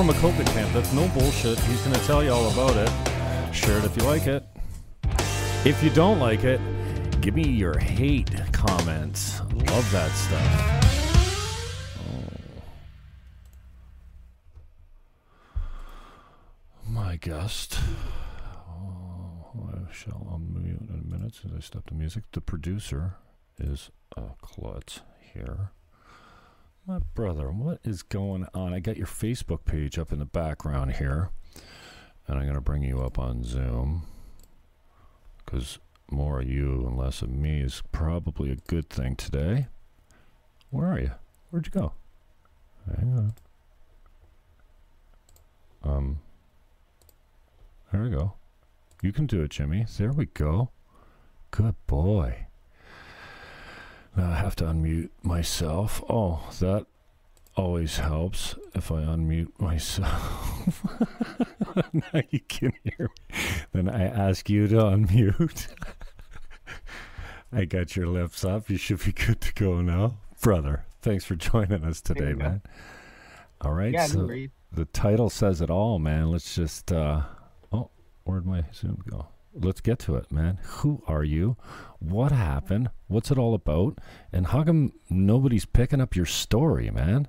From a COVID camp. That's no bullshit. He's going to tell you all about it. Share it if you like it. If you don't like it, give me your hate comments. Love that stuff. My guest. Oh, I shall unmute in a minute as I stop the music. The producer is uh, Klutz here. My brother, what is going on? I got your Facebook page up in the background here, and I'm going to bring you up on Zoom because more of you and less of me is probably a good thing today. Where are you? Where'd you go? Hang on. Um, there we go. You can do it, Jimmy. There we go. Good boy. Now I have to unmute myself. Oh, that always helps if I unmute myself. now you can hear me. Then I ask you to unmute. I got your lips up. You should be good to go now. Brother, thanks for joining us today, you go. man. All right. Yeah, so the title says it all, man. Let's just uh oh, where'd my Zoom go? Let's get to it, man. Who are you? What happened? What's it all about? And how come nobody's picking up your story, man?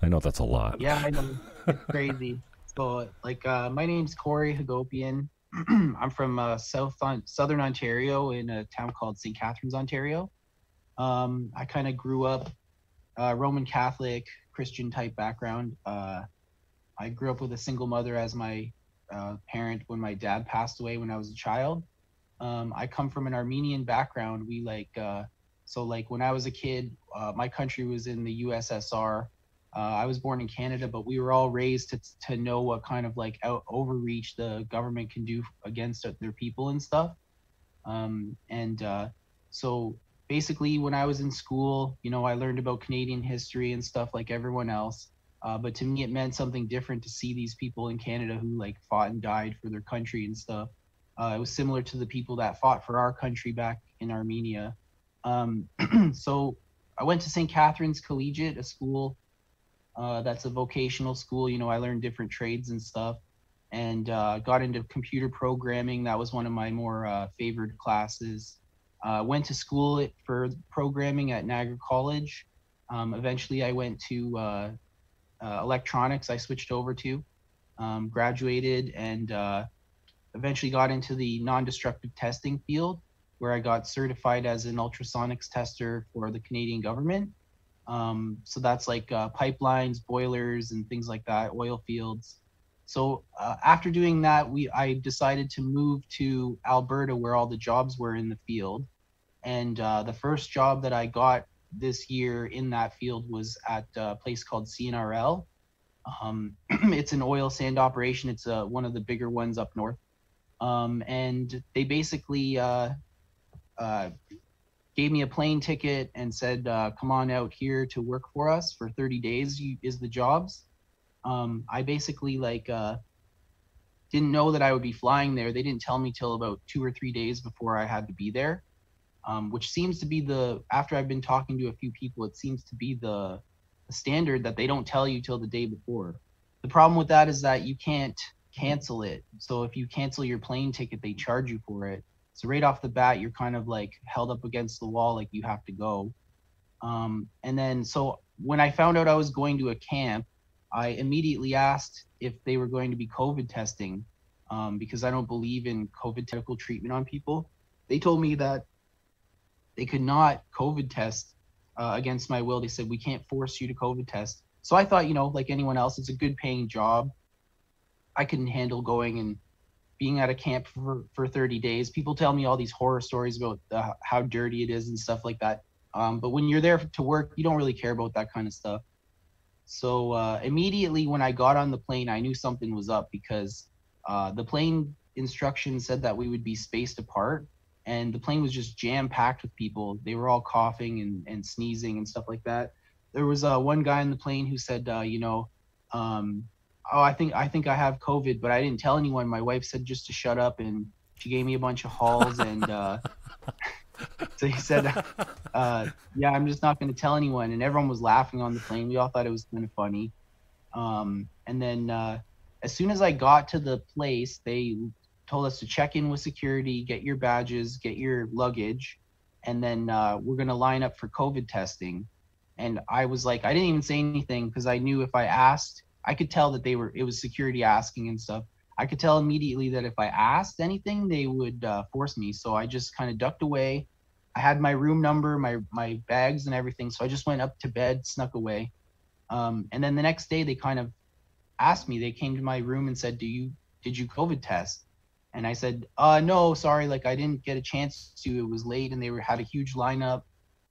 I know that's a lot. Yeah, I know. It's crazy. So, like, uh, my name's Corey Hagopian. I'm from uh, South on, Southern Ontario in a town called St. Catharines, Ontario. Um, I kind of grew up uh, Roman Catholic, Christian type background. Uh, I grew up with a single mother as my uh, parent when my dad passed away when I was a child. Um, I come from an Armenian background. We like, uh, so like when I was a kid, uh, my country was in the USSR. Uh, I was born in Canada, but we were all raised to to know what kind of like out overreach the government can do against their people and stuff. Um, and uh, so basically, when I was in school, you know, I learned about Canadian history and stuff like everyone else. Uh, but to me, it meant something different to see these people in Canada who like fought and died for their country and stuff. Uh, it was similar to the people that fought for our country back in Armenia. Um, so I went to St. Catharines Collegiate, a school uh, that's a vocational school. You know, I learned different trades and stuff, and uh, got into computer programming. That was one of my more uh, favored classes. Uh, went to school for programming at Niagara College. Um, eventually, I went to uh, electronics. I switched over to, um, graduated, and uh, eventually got into the non-destructive testing field, where I got certified as an ultrasonics tester for the Canadian government. Um, so that's like uh, pipelines, boilers, and things like that, oil fields. So uh, after doing that, we I decided to move to Alberta, where all the jobs were in the field. And uh, the first job that I got this year in that field was at a place called CNRL. Um, it's an oil sand operation. It's uh, one of the bigger ones up north. Um, and they basically uh, uh, gave me a plane ticket and said, uh, "Come on out here to work for us for 30 days. Is the jobs." Um, I basically like uh, didn't know that I would be flying there. They didn't tell me till about two or three days before I had to be there, um, which seems to be the after I've been talking to a few people, it seems to be the, the standard that they don't tell you till the day before. The problem with that is that you can't cancel it. So if you cancel your plane ticket, they charge you for it. So right off the bat, you're kind of like held up against the wall, like you have to go. Um, and then so when I found out I was going to a camp, I immediately asked if they were going to be COVID testing um, because I don't believe in COVID medical treatment on people. They told me that they could not COVID test uh, against my will. They said, we can't force you to COVID test. So I thought, you know, like anyone else, it's a good paying job. I couldn't handle going and being at a camp for, for 30 days. People tell me all these horror stories about the, how dirty it is and stuff like that. Um, but when you're there to work, you don't really care about that kind of stuff. So uh, immediately when I got on the plane, I knew something was up because uh, the plane instructions said that we would be spaced apart, and the plane was just jam packed with people. They were all coughing and, and sneezing and stuff like that. There was uh, one guy in the plane who said, uh, you know, um, oh, I think I think I have COVID, but I didn't tell anyone. My wife said just to shut up, and she gave me a bunch of halls and. Uh, so he said, uh, "Yeah, I'm just not going to tell anyone." And everyone was laughing on the plane. We all thought it was kind of funny. Um, and then uh, as soon as I got to the place, they told us to check in with security, get your badges, get your luggage, and then uh, we're going to line up for COVID testing. And I was like, I didn't even say anything because I knew if I asked, I could tell that they were it was security asking and stuff. I could tell immediately that if I asked anything, they would uh, force me. So I just kind of ducked away. I had my room number, my my bags, and everything. So I just went up to bed, snuck away. Um, and then the next day, they kind of asked me. They came to my room and said, "Do you did you COVID test?" And I said, "Uh, no, sorry. Like I didn't get a chance to. It was late, and they were had a huge lineup.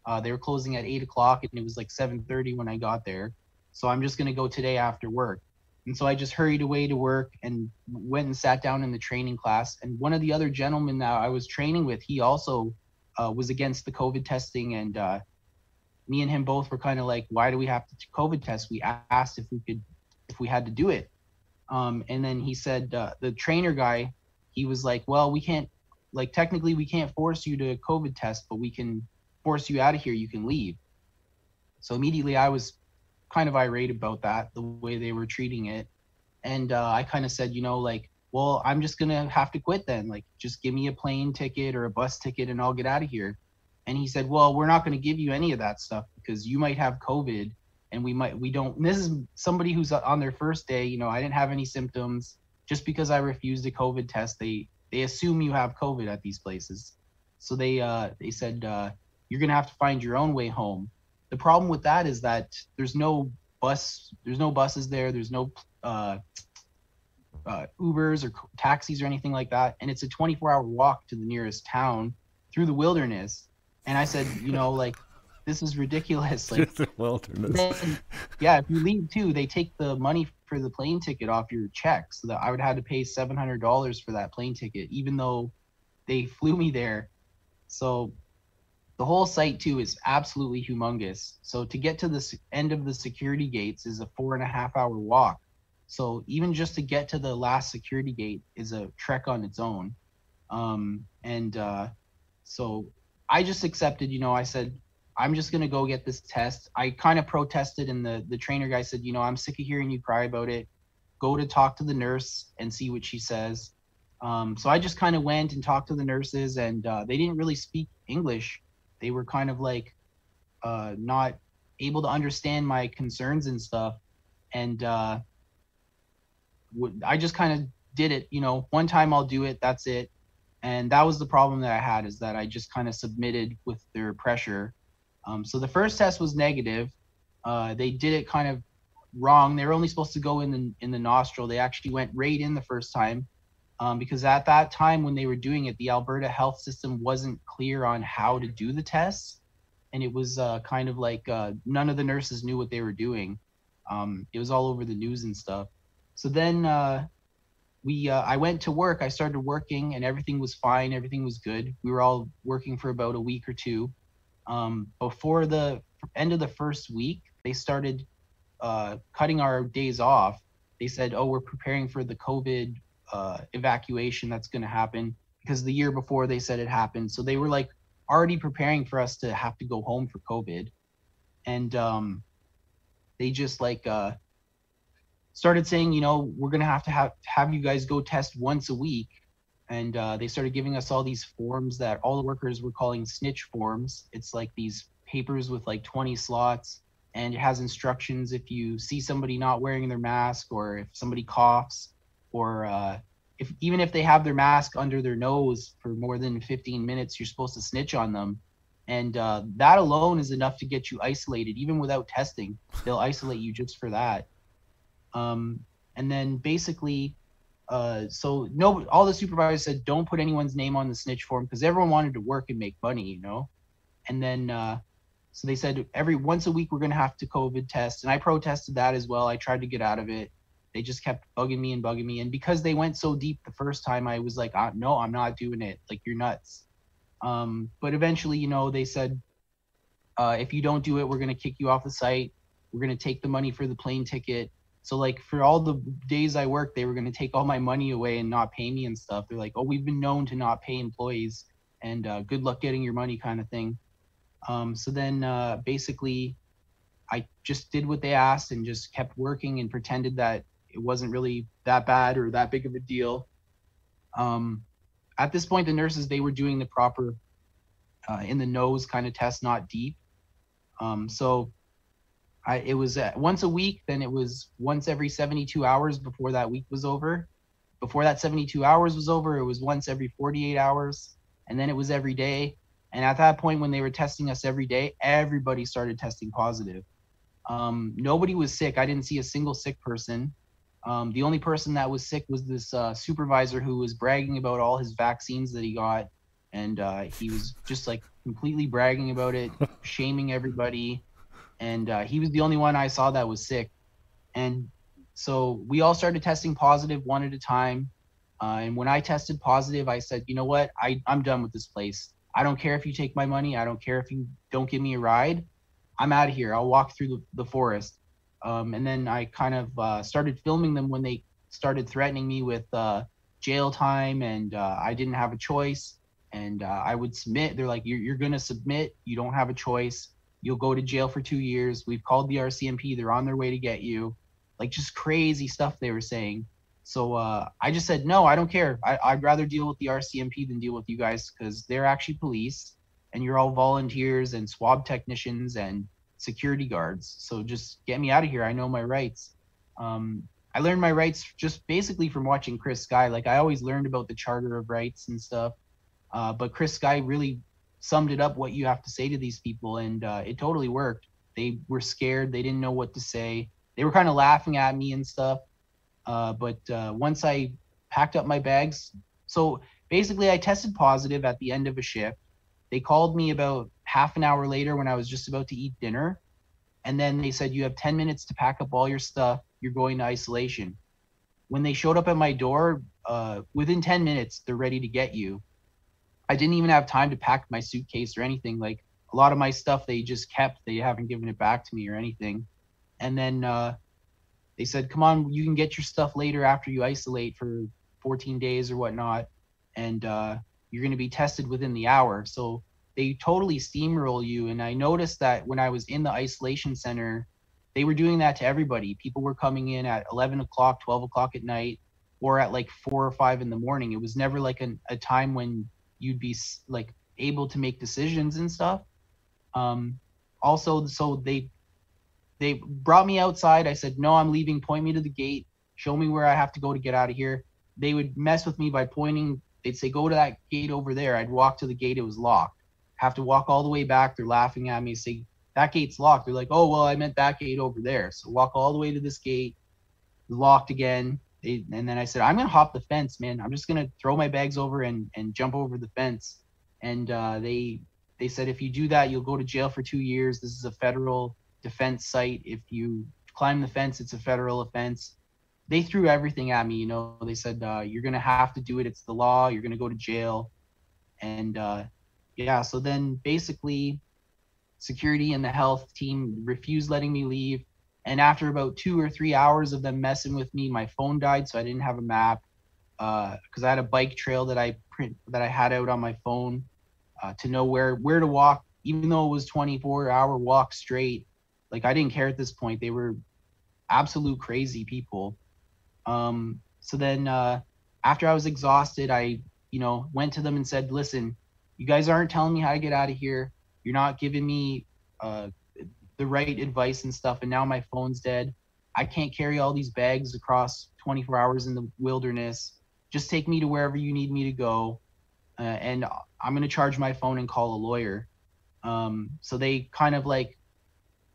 Uh, they were closing at eight o'clock, and it was like seven thirty when I got there. So I'm just gonna go today after work." And so I just hurried away to work and went and sat down in the training class. And one of the other gentlemen that I was training with, he also uh, was against the COVID testing. And uh, me and him both were kind of like, why do we have to COVID test? We asked if we could, if we had to do it. Um, and then he said, uh, the trainer guy, he was like, well, we can't, like, technically we can't force you to COVID test, but we can force you out of here. You can leave. So immediately I was kind of irate about that, the way they were treating it. And uh, I kind of said, you know, like, well, I'm just gonna have to quit then. Like, just give me a plane ticket or a bus ticket, and I'll get out of here. And he said, well, we're not gonna give you any of that stuff because you might have COVID, and we might we don't. this is somebody who's on their first day. You know, I didn't have any symptoms. Just because I refused a COVID test, they they assume you have COVID at these places. So they uh, they said uh, you're gonna have to find your own way home. The problem with that is that there's no bus there's no buses there there's no uh, uh, ubers or taxis or anything like that. And it's a 24 hour walk to the nearest town through the wilderness. And i said you know like this is ridiculous like wilderness then, yeah if you leave too they take the money for the plane ticket off your check so that i would have to pay $700 for that plane ticket even though they flew me there so the whole site too is absolutely humongous. So to get to the end of the security gates is a four and a half hour walk. So even just to get to the last security gate is a trek on its own. Um, and uh, so I just accepted. You know, I said I'm just gonna go get this test. I kind of protested, and the the trainer guy said, you know, I'm sick of hearing you cry about it. Go to talk to the nurse and see what she says. Um, so I just kind of went and talked to the nurses, and uh, they didn't really speak English they were kind of like uh, not able to understand my concerns and stuff and uh, i just kind of did it you know one time i'll do it that's it and that was the problem that i had is that i just kind of submitted with their pressure um, so the first test was negative uh, they did it kind of wrong they were only supposed to go in the in the nostril they actually went right in the first time um, because at that time when they were doing it, the Alberta health system wasn't clear on how to do the tests, and it was uh, kind of like uh, none of the nurses knew what they were doing. Um, it was all over the news and stuff. So then uh, we, uh, I went to work. I started working, and everything was fine. Everything was good. We were all working for about a week or two. Um, before the end of the first week, they started uh, cutting our days off. They said, "Oh, we're preparing for the COVID uh, evacuation that's going to happen because the year before they said it happened. So they were like already preparing for us to have to go home for COVID, and um, they just like uh, started saying, you know, we're gonna have to have have you guys go test once a week, and uh, they started giving us all these forms that all the workers were calling snitch forms. It's like these papers with like 20 slots, and it has instructions if you see somebody not wearing their mask or if somebody coughs or uh, if even if they have their mask under their nose for more than 15 minutes, you're supposed to snitch on them. And uh, that alone is enough to get you isolated, even without testing. They'll isolate you just for that. Um, and then basically, uh, so no, all the supervisors said don't put anyone's name on the snitch form because everyone wanted to work and make money, you know. And then uh, so they said every once a week we're gonna have to COVID test, and I protested that as well. I tried to get out of it. They just kept bugging me and bugging me. And because they went so deep the first time i was like ah, no i'm not doing it. Like you're nuts. Um, but eventually you know they said uh, if you don't do it we're to kick you off the site. We're to take the money for the plane ticket so like for all the days i worked they were going to take all my money away and not pay me and stuff they're like oh we've been known to not pay employees and uh, good luck getting your money kind of thing um, so then uh, basically i just did what they asked and just kept working and pretended that it wasn't really that bad or that big of a deal. Um, at this point, the nurses they were doing the proper uh, in the nose kind of test, not deep. Um, so I, it was uh, once a week. Then it was once every 72 hours before that week was over. Before that 72 hours was over, it was once every 48 hours, and then it was every day. And at that point, when they were testing us every day, everybody started testing positive. Um, nobody was sick. I didn't see a single sick person. Um, the only person that was sick was this uh, supervisor who was bragging about all his vaccines that he got, and uh, he was just like completely bragging about it, shaming everybody, and uh, he was the only one I saw that was sick. And so we all started testing positive one at a time. Uh, and when I tested positive, I said, you know what, I I'm done with this place. I don't care if you take my money. I don't care if you don't give me a ride. I'm out of here. I'll walk through the, the forest. Um, and then I kind of uh, started filming them when they started threatening me with uh, jail time, and uh, I didn't have a choice. And uh, I would submit. They're like, "You're you're gonna submit. You don't have a choice. You'll go to jail for two years. We've called the RCMP. They're on their way to get you." Like just crazy stuff they were saying. So uh, I just said, no, I don't care. I, would rather deal with the RCMP than deal with you guys because they're actually police and you're all volunteers and swab technicians and security guards. So just get me out of here. I know my rights. Um, I learned my rights just basically from watching Chris Sky. Like I always learned about the Charter of Rights and stuff, uh, but Chris Sky really summed it up what you have to say to these people, and uh, it totally worked. They were scared. They didn't know what to say. They were kind of laughing at me and stuff. Uh, but uh, once I packed up my bags, so basically I tested positive at the end of a shift. They called me about half an hour later when I was just about to eat dinner. And then they said, You have 10 minutes to pack up all your stuff. You're going to isolation. When they showed up at my door, uh, within 10 minutes, they're ready to get you. I didn't even have time to pack my suitcase or anything. Like a lot of my stuff, they just kept, they haven't given it back to me or anything. And then uh, they said, Come on, you can get your stuff later after you isolate for 14 days or whatnot. And uh, you're going to be tested within the hour. So they totally steamroll you. And I noticed that when I was in the isolation center, they were doing that to everybody. People were coming in at 11 o'clock, 12 o'clock at night, or at like four or five in the morning. It was never like an, a time when you'd be like able to make decisions and stuff. Um, also, so they they brought me outside. I said, "No, I'm leaving. Point me to the gate. Show me where I have to go to get out of here." They would mess with me by pointing. They'd say, "Go to that gate over there." I'd walk to the gate. It was locked have to walk all the way back. They're laughing at me, say, that gate's locked. They're like, oh, well, I meant that gate over there. So walk all the way to this gate, locked again. And then I said, I'm going to hop the fence, man. I'm just going to throw my bags over and, and jump over the fence. And uh, they, they said, if you do that, you'll go to jail for two years. This is a federal defense site. If you climb the fence, it's a federal offense. They threw everything at me. You know, they said, uh, you're going to have to do it. It's the law. You're going to go to jail. And uh, yeah, so then basically security and the health team refused letting me leave. And after about two or three hours of them messing with me, my phone died, so I didn't have a map. because uh, I had a bike trail that I print that I had out on my phone uh, to know where where to walk, even though it was 24 hour walk straight. Like I didn't care at this point. They were absolute crazy people. Um, so then uh, after I was exhausted, I you know went to them and said, "Listen, you guys aren't telling me how to get out of here. You're not giving me uh, the right advice and stuff. And now my phone's dead. I can't carry all these bags across 24 hours in the wilderness. Just take me to wherever you need me to go uh, and i'm going to charge my phone and call a lawyer. Um, so they kind of like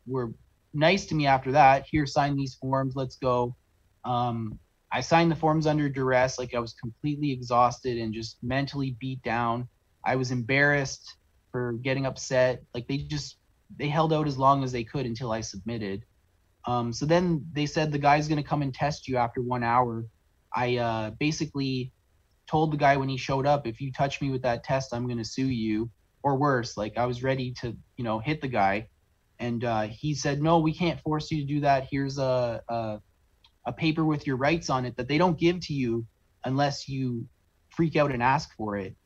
were nice to me after that. Here sign these forms. Let's go. Um, i signed the forms under duress. Like i was completely exhausted and just mentally beat down. I was embarrassed for getting upset. Like they just they held out as long as they could until i submitted um, so then they said the guy's going to come and test you after one hour I uh, basically told the guy when he showed up, if you touch me with that test, I'm going to sue you, or worse. Like I was ready to, you know, hit the guy, and uh, he said, no, we can't force you to do that. Here's a, a a paper with your rights on it that they don't give to you unless you freak out and ask for it.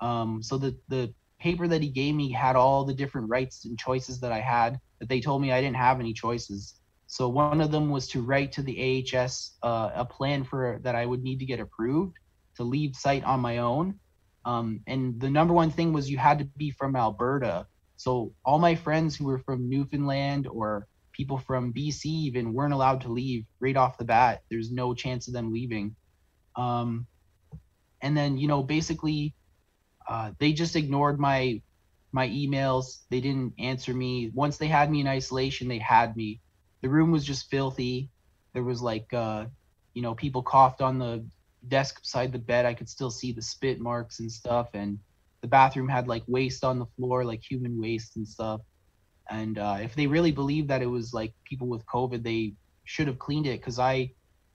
Um, so the the paper that he gave me had all the different rights and choices that I had that they told me I didn't have any choices. So one of them was to write to the AHS uh, a plan for that I would need to get approved to leave site on my own. Um, and the number one thing was you had to be from Alberta. So all my friends who were from Newfoundland or people from BC even weren't allowed to leave right off the bat. There's no chance of them leaving. Um, and then you know basically uh, they just ignored my my emails. They didn't answer me. Once they had me in isolation, they had me the room was just filthy. There was like, uh, you know, people coughed on the desk beside the bed. I could still see the spit marks and stuff. And the bathroom had like waste on the floor, like human waste and stuff. And uh, if they really believed that it was like people with COVID, they should have cleaned it because I,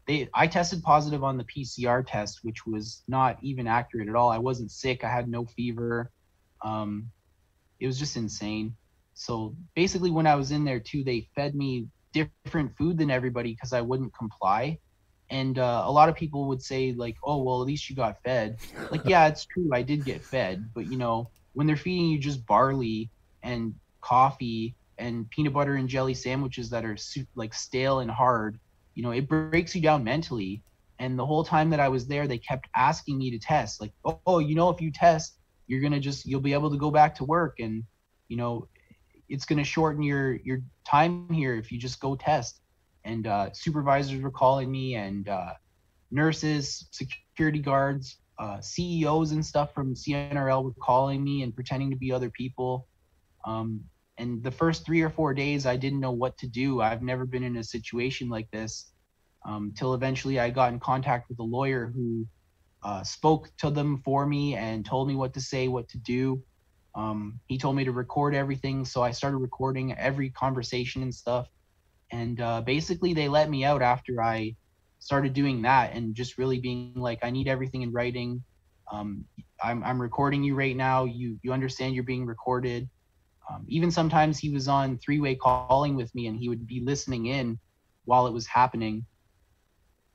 they, I tested positive on the PCR test, which was not even accurate at all. I wasn't sick. I had no fever. Um, it was just insane. So basically, when I was in there too, they fed me different food than everybody because I wouldn't comply. And uh, a lot of people would say like, "Oh, well, at least you got fed." Like, yeah, it's true, I did get fed, but you know, when they're feeding you just barley and coffee and peanut butter and jelly sandwiches that are like stale and hard, you know, it breaks you down mentally. And the whole time that I was there, they kept asking me to test, like, "Oh, you know, if you test, you're gonna just you'll be able to go back to work." And you know, it's to shorten your your time here if you just go test and uh, supervisors were calling me and uh, nurses security guards uh, ceos and stuff from cnrl were calling me and pretending to be other people um, and the first three or four days i didn't know what to do i've never been in a situation like this um, till eventually i got in contact with a lawyer who uh, spoke to them for me and told me what to say what to do um, he told me to record everything, so I started recording every conversation and stuff. And uh, basically, they let me out after I started doing that and just really being like, I need everything in writing. Um, I'm, I'm recording you right now. You you understand you're being recorded. Um, even sometimes he was on three way calling with me and he would be listening in while it was happening.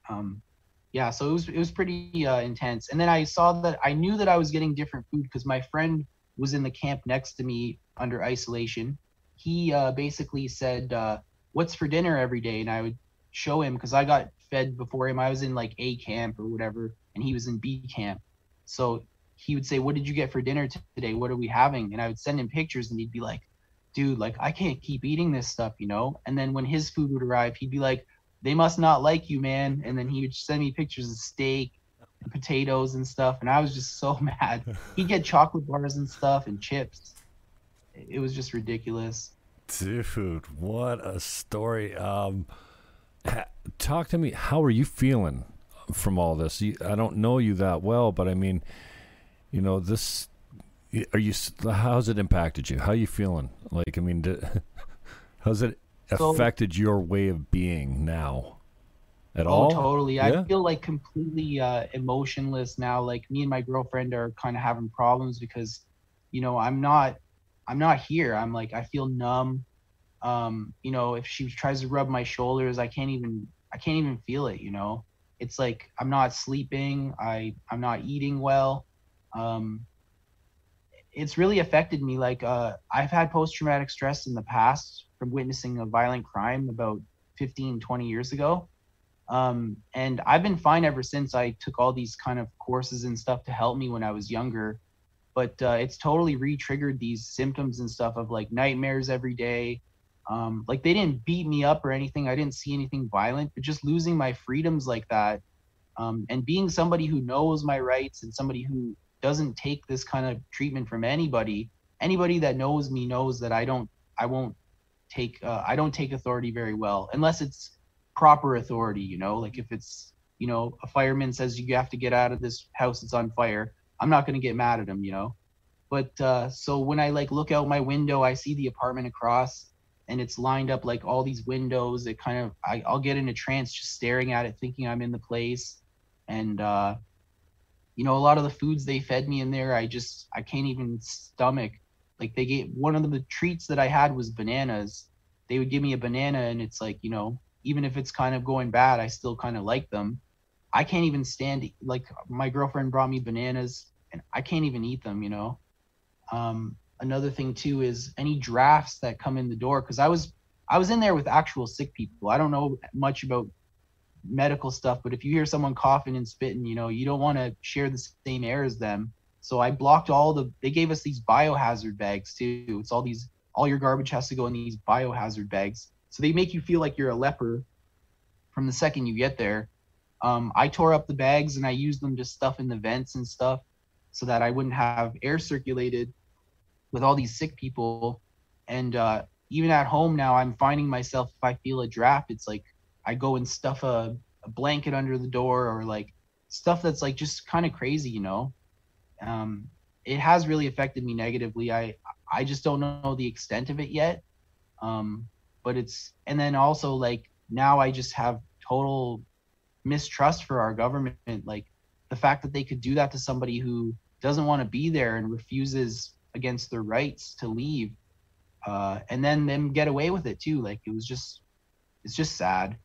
Um, yeah, so it was it was pretty uh, intense. And then I saw that I knew that I was getting different food because my friend was in the camp next to me under isolation. He uh, basically said, uh, "What's for dinner every day?" And I would show him because I got fed before him. I was in like A camp or whatever, and he was in B camp. So he would say, "What did you get for dinner today? What are we having?" And I would send him pictures, and he'd be like, "Dude, like I can't keep eating this stuff, you know." And then when his food would arrive, he'd be like, "They must not like you, man." And then he would send me pictures of steak potatoes and stuff, and I was just so mad. He'd get chocolate bars and stuff and chips. It was just ridiculous. Dude, what a story. Um, talk to me. How are you feeling from all this? I don't know you that well, but I mean, you know, this. Are you? How's it impacted you? How are you feeling? Like, I mean, did, how's it affected so, your way of being now? at oh, all? Totally. Yeah. I feel like completely uh, emotionless now. Like me and my girlfriend are kind of having problems because, you know, I'm not, I'm not here. I'm like, I feel numb. Um, you know, if she tries to rub my shoulders, I can't even, I can't even feel it. You know, it's like I'm not sleeping. I I'm not eating well. Um, it's really affected me. Like uh, I've had post traumatic stress in the past from witnessing a violent crime about 15, 20 years ago. Um, and I've been fine ever since I took all these kind of courses and stuff to help me when I was younger. But uh, it's totally re-triggered these symptoms and stuff of like nightmares every day. Um, like they didn't beat me up or anything. I didn't see anything violent, but just losing my freedoms like that, um, and being somebody who knows my rights and somebody who doesn't take this kind of treatment from anybody. Anybody that knows me knows that I don't, I won't take, uh, I don't take authority very well unless it's proper authority. You know, like if it's, you know, a fireman says you have to get out of this house, it's on fire. I'm not going to get mad at him. You know, but uh, so when I like look out my window, I see the apartment across and it's lined up like all these windows it kind of I, i'll get in a trance just staring at it thinking i'm in the place and uh you know a lot of the foods they fed me in there i just i can't even stomach. Like they gave one of the treats that i had was bananas. They would give me a banana and it's like you know even if it's kind of going bad i still kind of like them. I can't even stand like my girlfriend brought me bananas and i can't even eat them you know? Um another thing too is any drafts that come in the door because I was I was in there with actual sick people. I don't know much about medical stuff, but if you hear someone coughing and spitting, you know, you don't want to share the same air as them. So I blocked all the they gave us these biohazard bags too. It's all these all your garbage has to go in these biohazard bags. So they make you feel like you're a leper from the second you get there. Um, I tore up the bags and I used them to stuff in the vents and stuff so that I wouldn't have air circulated with all these sick people and uh, even at home now i'm finding myself if i feel a draft it's like i go and stuff a, a blanket under the door or like stuff that's like just kind of crazy you know? Um, it has really affected me negatively. I i just don't know the extent of it yet. Um, but it's and then also like now i just have total mistrust for our government like the fact that they could do that to somebody who doesn't want to be there and refuses against their rights to leave uh, and then them get away with it too. Like it was just it's just sad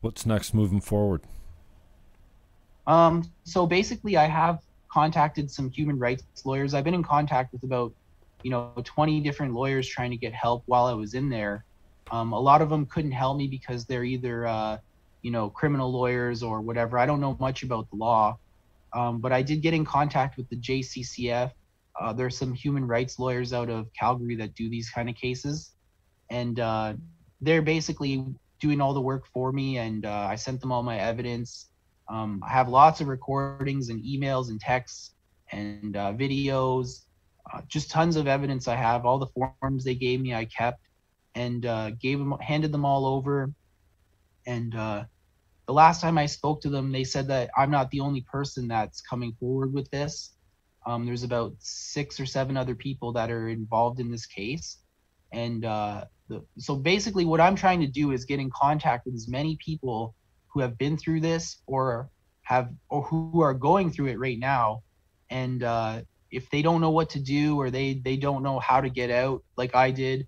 what's next moving forward? Um so basically i have contacted some human rights lawyers. I've been in contact with about you know 20 different lawyers trying to get help while i was in there. Um, a lot of them couldn't help me because they're either uh, you know criminal lawyers or whatever. I don't know much about the law. Um, but I did get in contact with the JCCF. Uh, there's some human rights lawyers out of Calgary that do these kind of cases, and uh, they're basically doing all the work for me. And uh, I sent them all my evidence. Um, I have lots of recordings and emails and texts and uh, videos, uh, just tons of evidence. I have all the forms they gave me. I kept and uh, gave them, handed them all over, and the last time I spoke to them, they said that I'm not the only person that's coming forward with this. Um, there's about six or seven other people that are involved in this case. And uh, the, so basically, what I'm trying to do is get in contact with as many people who have been through this or have or who are going through it right now. And uh, if they don't know what to do or they they don't know how to get out, like I did,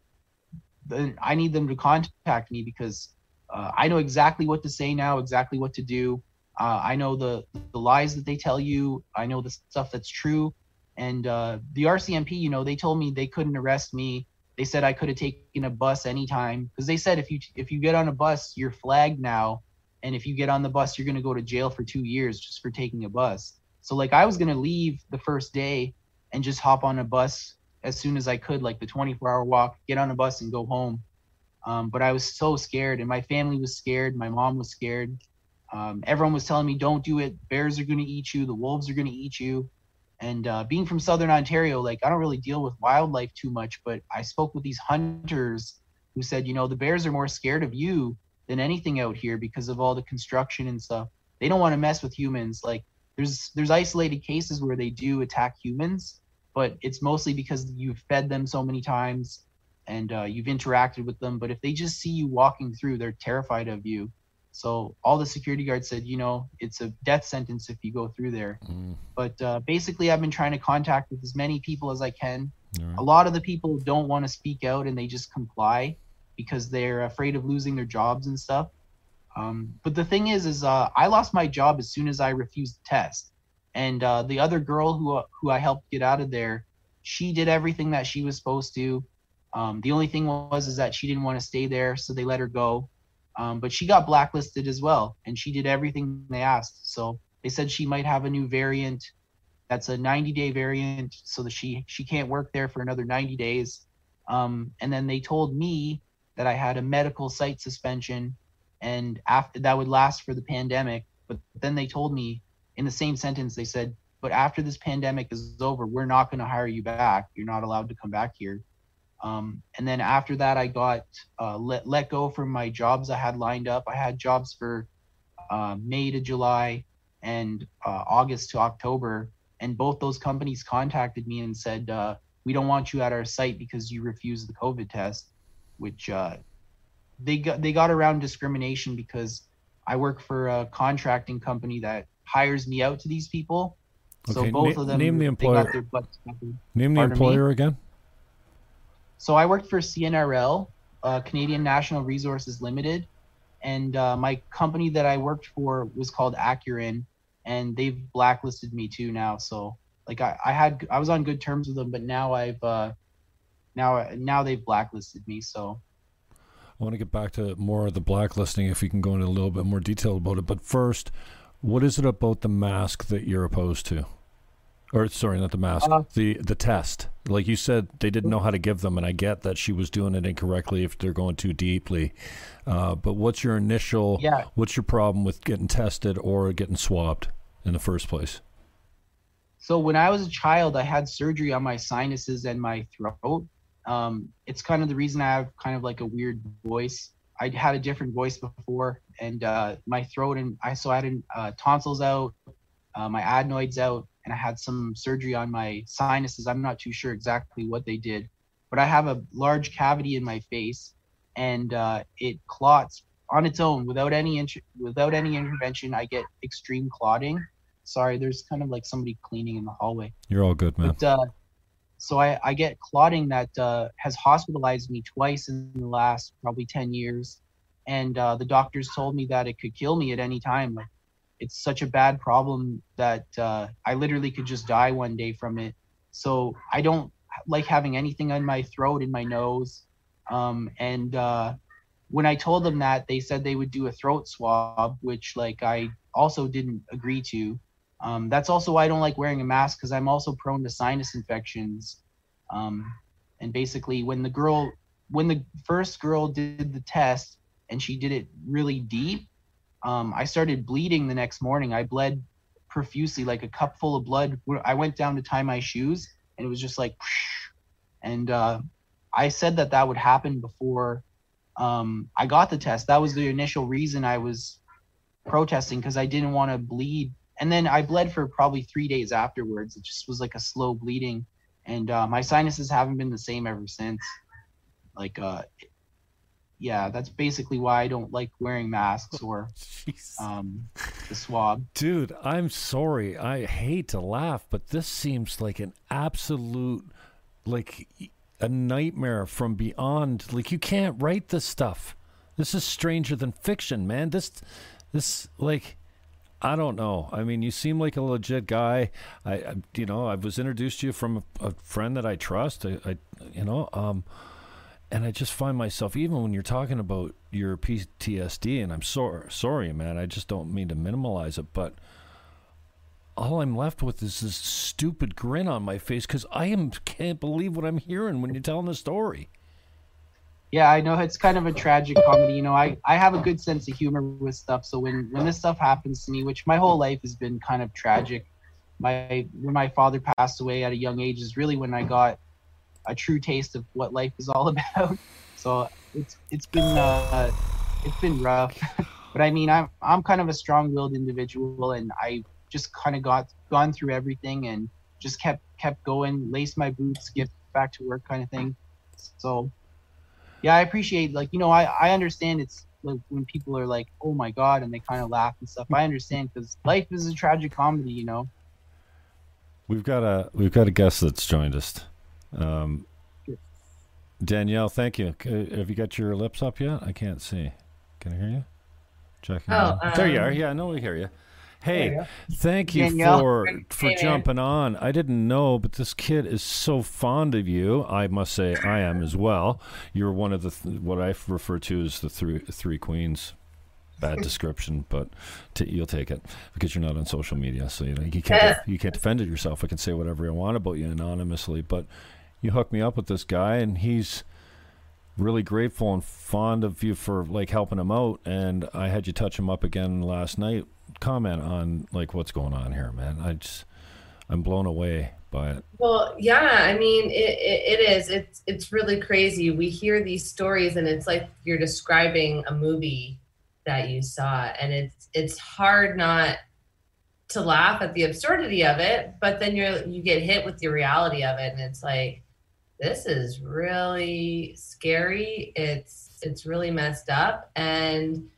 then I need them to contact me because uh, I know exactly what to say now, exactly what to do. Uh, I know the the lies that they tell you. I know the stuff that's true. And uh, the RCMP, you know, they told me they couldn't arrest me. They said I could have taken a bus anytime because they said if you if you get on a bus, you're flagged now, and if you get on the bus, you're gonna go to jail for two years just for taking a bus. So like I was gonna leave the first day and just hop on a bus as soon as I could, like the 24 hour walk, get on a bus and go home. Um, but I was so scared, and my family was scared. My mom was scared. Um, everyone was telling me, "Don't do it. Bears are going to eat you. The wolves are going to eat you." And uh, being from Southern Ontario, like I don't really deal with wildlife too much, but I spoke with these hunters who said, you know, the bears are more scared of you than anything out here because of all the construction and stuff. They don't want to mess with humans. Like there's there's isolated cases where they do attack humans, but it's mostly because you've fed them so many times and uh, you've interacted with them. But if they just see you walking through, they're terrified of you. So all the security guards said, you know, it's a death sentence if you go through there. Mm. But uh, basically, I've been trying to contact with as many people as I can. Right. A lot of the people don't want to speak out and they just comply because they're afraid of losing their jobs and stuff. Um, but the thing is, is uh, I lost my job as soon as I refused the test, and uh, the other girl who who I helped get out of there, she did everything that she was supposed to. Um, the only thing was is that she didn't want to stay there, so they let her go. Um, but she got blacklisted as well, and she did everything they asked. So they said she might have a new variant. That's a 90-day variant, so that she she can't work there for another 90 days. Um, and then they told me that I had a medical site suspension, and after that would last for the pandemic. But then they told me in the same sentence, they said, "But after this pandemic is over, we're not going to hire you back. You're not allowed to come back here." Um, and then after that, I got uh, let let go from my jobs I had lined up. I had jobs for uh, May to July and uh, August to October, and both those companies contacted me and said, uh, "We don't want you at our site because you refused the COVID test," which uh, they got they got around discrimination because I work for a contracting company that hires me out to these people. So Okay, both na- of them name the employer. got their butts covered. Name the Pardon me? employer again. So I worked for CNRL, uh, Canadian National Resources Limited, and uh, my company that I worked for was called Acuren, and they've blacklisted me too now. So like I, I had I was on good terms with them, but now I've uh, now now they've blacklisted me. So I want to get back to more of the blacklisting if you can go into a little bit more detail about it. But first, what is it about the mask that you're opposed to? Or sorry, not the mask, Uh, the the test. Like you said, they didn't know how to give them, and I get that she was doing it incorrectly if they're going too deeply. Uh, but what's your initial? yeah, What's your problem with getting tested or getting swabbed in the first place? So when I was a child, I had surgery on my sinuses and my throat. Um, it's kind of the reason I have kind of like a weird voice. I had a different voice before, and uh, my throat and I so I had uh, tonsils out, uh, my adenoids out, and I had some surgery on my sinuses. I'm not too sure exactly what they did, but I have a large cavity in my face, and uh, it clots on its own without any without any intervention. I get extreme clotting sorry there's kind of like somebody cleaning in the hallway You're all good, man. but uh so i i get clotting that uh has hospitalized me twice in the last probably 10 years and uh the doctors told me that it could kill me at any time like it's such a bad problem that uh i literally could just die one day from it. So i don't like having anything on my throat in my nose. Um and uh when i told them that they said they would do a throat swab which like i also didn't agree to. Um, that's also why I don't like wearing a mask because I'm also prone to sinus infections. Um, and basically, when the girl, when the first girl did the test and she did it really deep, um, I started bleeding the next morning. I bled profusely, like a cup full of blood. I went down to tie my shoes, and it was just like, and uh, I said that that would happen before um, I got the test. That was the initial reason I was protesting because I didn't want to bleed and then I bled for probably three days afterwards. It just was like a slow bleeding, and uh, my sinuses haven't been the same ever since. Like, uh, yeah, that's basically why I don't like wearing masks or um, the swab. Dude, I'm sorry. I hate to laugh, but this seems like an absolute, like a nightmare from beyond. Like you can't write this stuff. This is stranger than fiction, man. This, this, like, I don't know. I mean, you seem like a legit guy. I, I you know, I was introduced to you from a, a friend that I trust. I, I, you know, um, and I just find myself even when you're talking about your PTSD, and I'm sorry, sorry, man. I just don't mean to minimalize it, but all I'm left with is this stupid grin on my face because I am can't believe what I'm hearing when you're telling the story. Yeah, I know it's kind of a tragic comedy. You know, I, I have a good sense of humor with stuff. So when, when this stuff happens to me, which my whole life has been kind of tragic, my when my father passed away at a young age is really when I got a true taste of what life is all about. So it's it's been uh, it's been rough, but I mean I'm I'm kind of a strong-willed individual, and I just kind of got gone through everything and just kept kept going, laced my boots, get back to work, kind of thing. So yeah, I appreciate like you know I I understand it's like when people are like oh my god and they kind of laugh and stuff. I understand because life is a tragic comedy, you know. We've got a we've got a guest that's joined us. Um, Danielle, thank you. Have you got your lips up yet? I can't see. Can I hear you? Checking. Oh, um, there you are. Um, yeah, no, we hear you. Hey, you thank you Danielle. for for jumping on. I didn't know, but this kid is so fond of you. I must say, I am as well. You're one of the th- what I refer to as the three three queens. Bad description, but t- you'll take it because you're not on social media, so you know you can't you can't defend it yourself. I can say whatever I want about you anonymously, but you hooked me up with this guy, and he's really grateful and fond of you for like helping him out. And I had you touch him up again last night. Comment on like what's going on here, man. I just I'm blown away by it. Well, yeah, I mean it, it, it is. It's it's really crazy. We hear these stories and it's like you're describing a movie that you saw, and it's it's hard not to laugh at the absurdity of it, but then you're you get hit with the reality of it, and it's like this is really scary. It's it's really messed up, and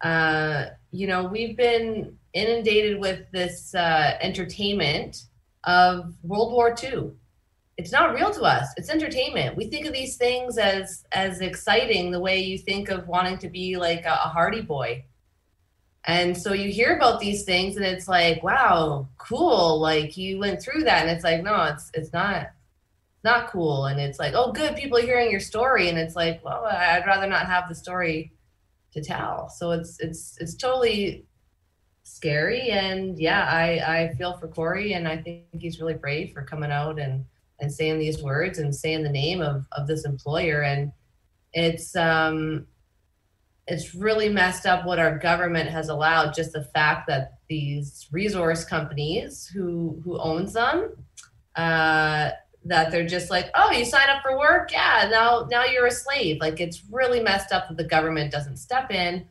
uh, you know we've been inundated with this uh, entertainment of World War II. It's not real to us. It's entertainment. We think of these things as as exciting the way you think of wanting to be like a, a Hardy Boy. And so you hear about these things and it's like, wow, cool. Like you went through that. And it's like, no, it's it's not not cool. And it's like oh good people are hearing your story. And it's like well i'd rather not have the story to tell. So it's it's it's totally scary. And yeah i i feel for corey. And i think he's really brave for coming out and and saying these words and saying the name of of this employer. And it's um it's really messed up what our government has allowed. Just the fact that these resource companies who who owns them uh that they're just like, oh, you sign up for work, yeah, now now you're a slave. Like it's really messed up that the government doesn't step in.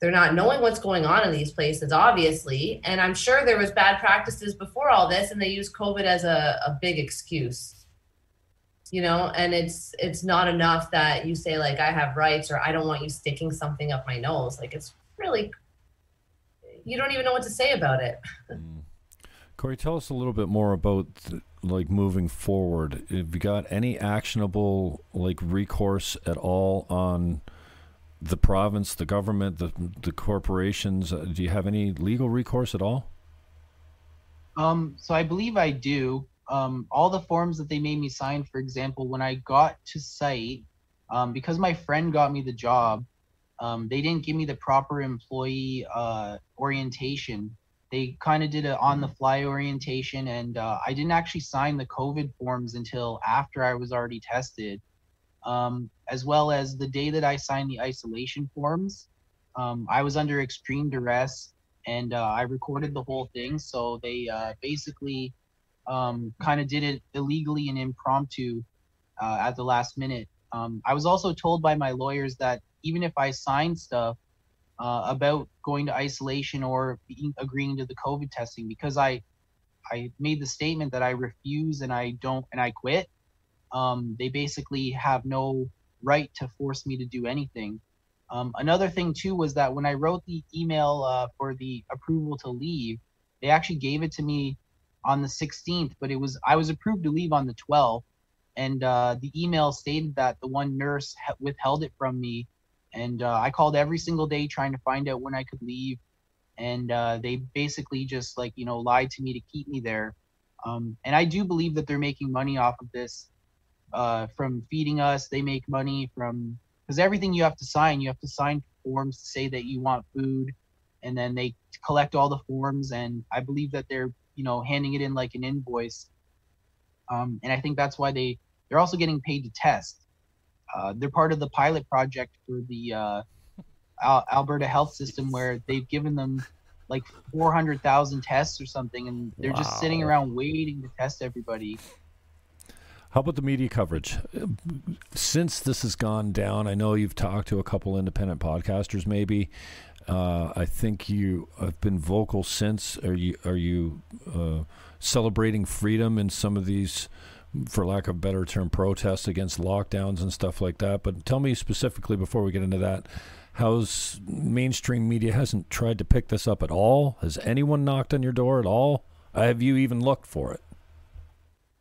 They're not knowing what's going on in these places, obviously, and I'm sure there was bad practices before all this, and they use COVID as a, a big excuse. You know, and it's it's not enough that you say like I have rights or I don't want you sticking something up my nose. Like it's really you don't even know what to say about it. Mm. Corey, tell us a little bit more about like moving forward. Have you got any actionable like recourse at all on the province, the government, the the corporations? Uh, do you have any legal recourse at all? Um, so I believe I do. Um, all the forms that they made me sign, for example, when I got to site, um, because my friend got me the job, um, they didn't give me the proper employee uh, orientation they kind of did an on the fly orientation and uh, i didn't actually sign the covid forms until after i was already tested um, as well as the day that i signed the isolation forms um, i was under extreme duress and uh, i recorded the whole thing so they uh, basically um, kind of did it illegally and impromptu uh, at the last minute. Um, i was also told by my lawyers that even if i signed stuff uh, about going to isolation or being, agreeing to the COVID testing because I I made the statement that I refuse and I don't and I quit. Um, they basically have no right to force me to do anything. Um, another thing too was that when I wrote the email uh, for the approval to leave, they actually gave it to me on the 16th, but it was I was approved to leave on the 12th, and uh, the email stated that the one nurse withheld it from me and uh, I called every single day trying to find out when I could leave, and uh, they basically just like you know lied to me to keep me there. Um, and I do believe that they're making money off of this uh, from feeding us. They make money from because everything you have to sign, you have to sign forms to say that you want food, and then they collect all the forms. And I believe that they're you know handing it in like an invoice. Um, and I think that's why they they're also getting paid to test. Uh, they're part of the pilot project for the uh, Al- Alberta Health System, where they've given them like 400,000 tests or something, and they're wow. just sitting around waiting to test everybody. How about the media coverage? Since this has gone down, I know you've talked to a couple independent podcasters. Maybe uh, I think you have been vocal since. Are you are you uh, celebrating freedom in some of these for lack of better term, protests against lockdowns and stuff like that. But tell me specifically before we get into that, how's mainstream media hasn't tried to pick this up at all? Has anyone knocked on your door at all? Have you even looked for it?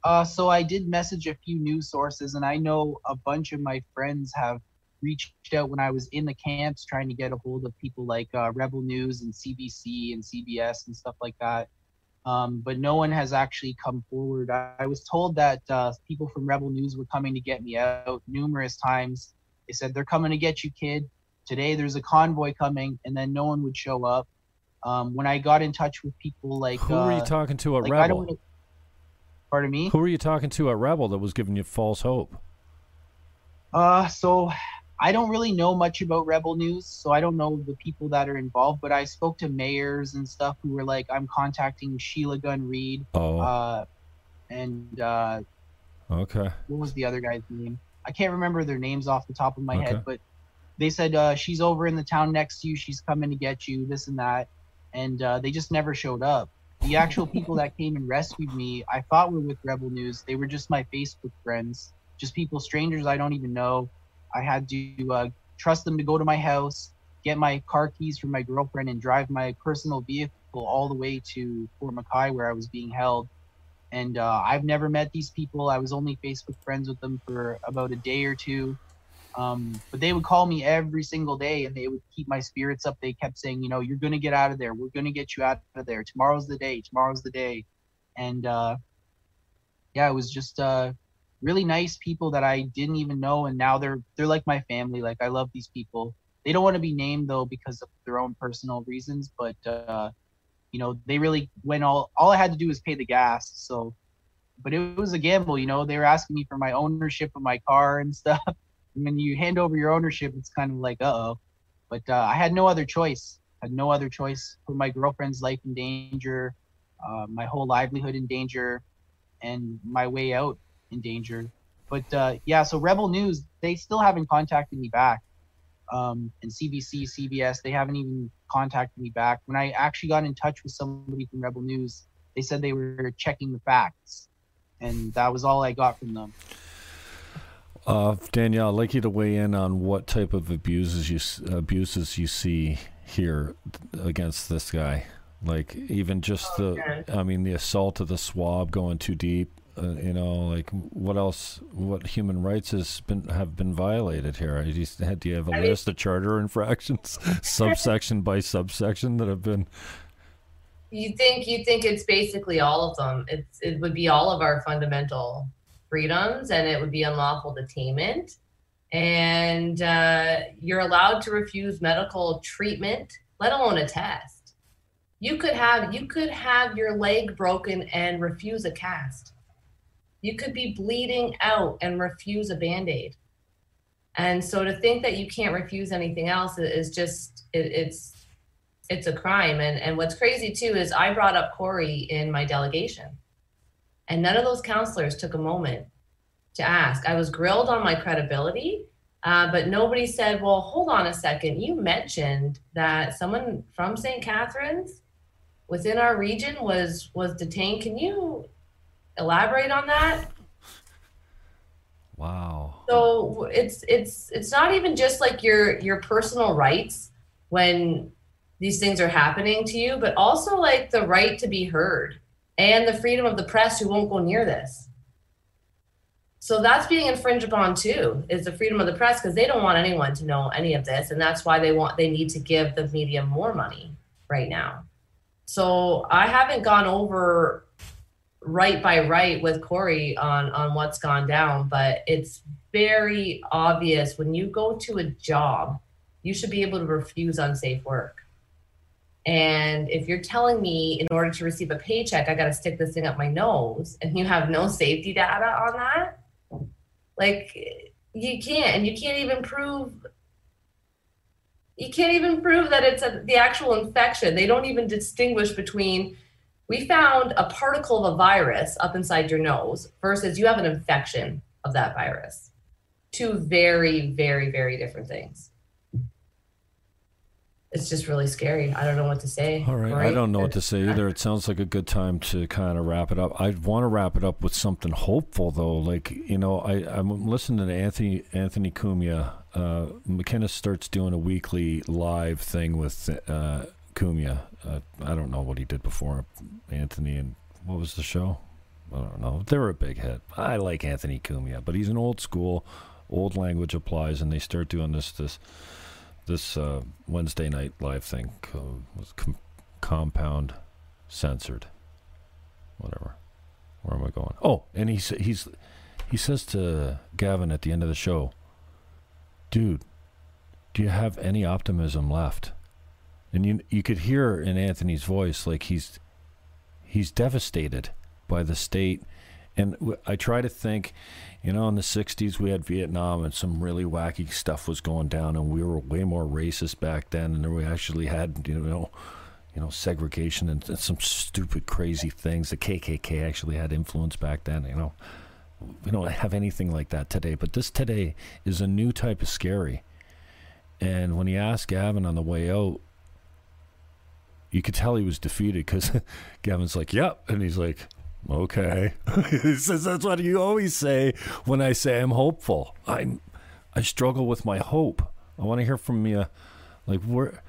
Uh, so I did message a few news sources, and I know a bunch of my friends have reached out when I was in the camps trying to get a hold of people like uh, Rebel News and CBC and CBS and stuff like that. Um, but no one has actually come forward. I, I was told that uh, people from Rebel News were coming to get me out numerous times. They said they're coming to get you, kid. Today there's a convoy coming, and then no one would show up. Um, when I got in touch with people like Who were you uh, talking to at like, I Rebel? don't. Pardon me. Who were you talking to at Rebel that was giving you false hope? Uh, so I don't really know much about Rebel News, so I don't know the people that are involved. But I spoke to mayors and stuff who were like, "I'm contacting Sheila Gunn Reid, Oh, uh, and uh, okay. what was the other guy's name? I can't remember their names off the top of my Okay. head, but they said uh, she's over in the town next to you. She's coming to get you, this and that, and uh, they just never showed up. The actual people that came and rescued me, I thought were with Rebel News. They were just my Facebook friends, just people, strangers I don't even know. I had to uh, trust them to go to my house, get my car keys from my girlfriend, and drive my personal vehicle all the way to Fort McKay where I was being held and uh, I've never met these people. I was only Facebook friends with them for about a day or two. Um, but they would call me every single day and they would keep my spirits up. They kept saying, you know, you're going to get out of there. We're going to get you out of there. Tomorrow's the day. Tomorrow's the day. And uh, yeah, it was just uh, really nice people that I didn't even know. And now they're, they're like my family. Like I love these people. They don't want to be named though because of their own personal reasons, but uh, you know they really went all all i had to do was pay the gas so but it was a gamble you know they were asking me for my ownership of my car and stuff and when you hand over your ownership it's kind of like uh-oh but uh, i had no other choice had no other choice put my girlfriend's life in danger uh, my whole livelihood in danger and my way out in danger but uh, yeah so rebel news they still haven't contacted me back um, and cbc cbs they haven't even contacted me back. When I actually got in touch with somebody from Rebel News, they said they were checking the facts, and that was all I got from them. Uh, Danielle, I'd like you to weigh in on what type of abuses you abuses you see here against this guy. Like even just the, Okay. I mean, the assault of the swab going too deep. Uh, you know, like what else? What human rights has been have been violated here? Do you, have a I mean- list of charter infractions, subsection by subsection, that have been? You think you think it's basically all of them. It's it would be all of our fundamental freedoms, and it would be unlawful detainment, and uh, you're allowed to refuse medical treatment, let alone a test. You could have you could have your leg broken and refuse a cast. You could be bleeding out and refuse a band aid. And so to think that you can't refuse anything else is just it, it's it's a crime. And and what's crazy too is I brought up Corey in my delegation, and none of those counselors took a moment to ask. I was grilled on my credibility, uh, but nobody said, "Well, hold on a second. You mentioned that someone from St. Catharines within our region was was detained. Can you elaborate on that?" Wow. So it's it's it's not even just like your your personal rights when these things are happening to you, but also like the right to be heard and the freedom of the press who won't go near this. So that's being infringed upon too, is the freedom of the press because they don't want anyone to know any of this, and that's why they want they need to give the media more money right now. So I haven't gone over right by right with Corey on on what's gone down, but it's very obvious when you go to a job, you should be able to refuse unsafe work. And if you're telling me in order to receive a paycheck, I got to stick this thing up my nose, and you have no safety data on that, like you can't, and you can't even prove. You can't even prove that it's a, the actual infection. They don't even distinguish between we found a particle of a virus up inside your nose versus you have an infection of that virus. Two very, very, very different things. It's just really scary. I don't know what to say. All right. I don't know what to say either. It sounds like a good time to kind of wrap it up. I want to wrap it up with something hopeful, though. Like you know, I I'm listening to Anthony Anthony Cumia. Uh, McInnes starts doing a weekly live thing with uh, Cumia. Uh, I don't know what he did before. Anthony and what was the show? I don't know. They were a big hit. I like Anthony Cumia, but he's an old school old language applies, and they start doing this this this uh, Wednesday night live thing was com- compound censored, whatever. Where am I going? Oh, and he's he's he says to Gavin at the end of the show, "Dude, do you have any optimism left?" And you you could hear in Anthony's voice like he's he's devastated by the state. And I try to think, you know, in the 60s we had Vietnam and some really wacky stuff was going down and we were way more racist back then and we actually had, you know, you know, segregation and, and some stupid crazy things. The KKK actually had influence back then, you know. We don't have anything like that today, but this today is a new type of scary. And when he asked Gavin on the way out, you could tell he was defeated because Gavin's like, "Yep," and he's like, "Okay." he says that's what you always say when I say I'm hopeful. I'm I struggle with my hope. I want to hear from you, like where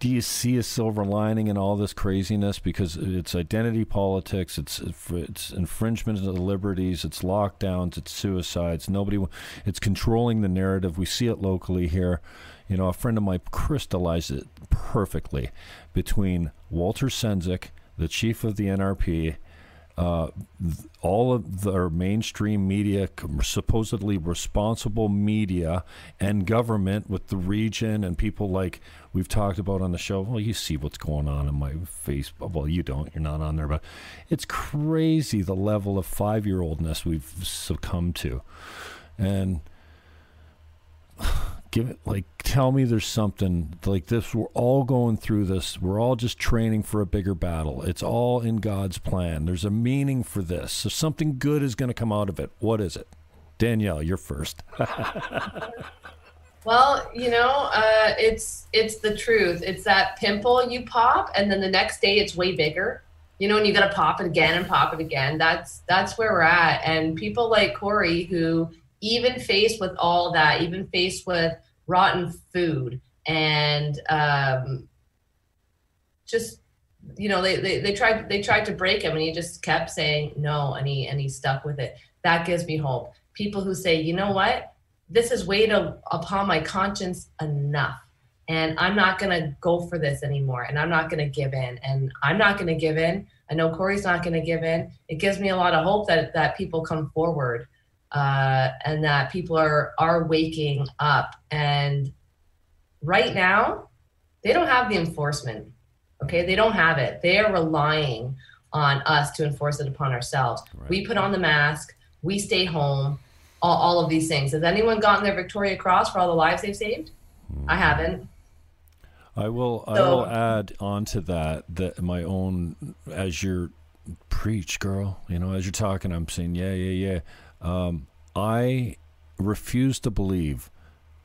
do you see a silver lining in all this craziness? Because it's identity politics, it's it's infringement of the liberties, it's lockdowns, it's suicides. Nobody, it's controlling the narrative. We see it locally here. You know, a friend of mine crystallized it perfectly between Walter Sendzik, the chief of the NRP, uh, all of their mainstream media, supposedly responsible media, and government with the region and people like we've talked about on the show. Well, you see what's going on in my face. Well, you don't. You're not on there, but it's crazy the level of five year oldness we've succumbed to. And give it like tell me there's something like this we're all going through this. We're all just training for a bigger battle. It's all in god's plan. There's a meaning for this. So something good is going to come out of it. What is it? Danielle you're first. Well you know uh, it's it's the truth. It's that pimple you pop and then the next day it's way bigger. You know and you got to pop it again and pop it again. That's that's where we're at. And people like corey who even faced with all that, even faced with rotten food and um, just you know they, they they tried they tried to break him and he just kept saying no and he and he stuck with it. That gives me hope. People who say you know what? This is weighed upon my conscience enough and i'm not going to go for this anymore and i'm not going to give in and i'm not going to give in. I know corey's not going to give in. It gives me a lot of hope that that people come forward uh, and that people are are waking up. And right now, they don't have the enforcement. Okay, they don't have it. They are relying on us to enforce it upon ourselves. Right. We put on the mask. We stay home. All, all, of these things. Has anyone gotten their Victoria Cross for all the lives they've saved? Mm. I haven't. I will. So, I will add on to that that my own as you're preach, girl. You know, as you're talking, I'm saying, yeah, yeah, yeah. Um, I refuse to believe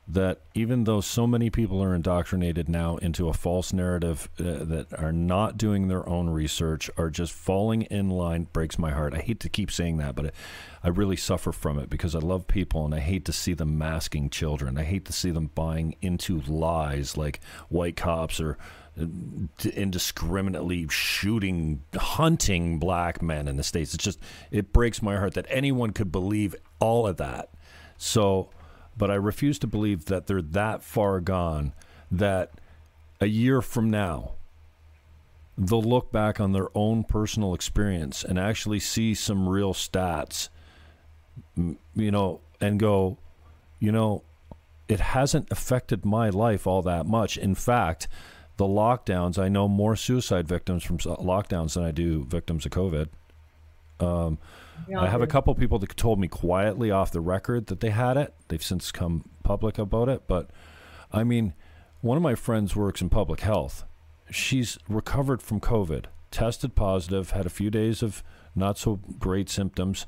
that even though so many people are indoctrinated now into a false narrative uh, that are not doing their own research, are just falling in line, breaks my heart. I hate to keep saying that, but I really suffer from it because I love people and I hate to see them masking children. I hate to see them buying into lies like white cops are indiscriminately shooting, hunting black men in the states. It's just it breaks my heart that anyone could believe all of that. So, but I refuse to believe that they're that far gone that a year from now they'll look back on their own personal experience and actually see some real stats, you know, and go, you know, it hasn't affected my life all that much. In fact, the lockdowns, I know more suicide victims from lockdowns than I do victims of COVID. Um, yeah, I have a couple people that told me quietly off the record that they had it. They've since come public about it. But I mean, one of my friends works in public health. She's recovered from COVID, tested positive, had a few days of not so great symptoms.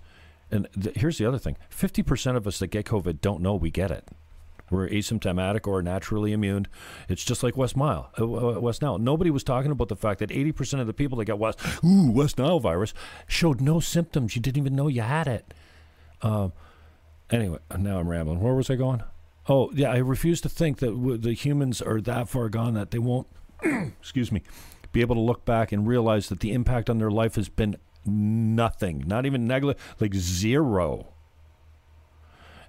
And th- here's the other thing 50% of us that get COVID don't know we get it. We're asymptomatic or naturally immune. It's just like West Nile. Uh, uh, West Nile. Nobody was talking about the fact that 80% of the people that got West, ooh, West Nile virus showed no symptoms. You didn't even know you had it. Um, anyway, now I'm rambling. Where was I going? Oh, yeah, I refuse to think that the humans are that far gone that they won't, excuse me, be able to look back and realize that the impact on their life has been nothing, not even negligible, like zero.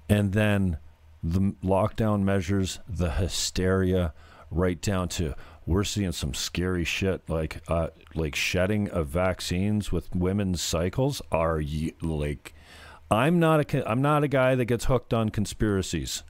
And then the lockdown measures, the hysteria, right down to we're seeing some scary shit like uh, like shedding of vaccines with women's cycles are like I'm not a I'm not a guy that gets hooked on conspiracies.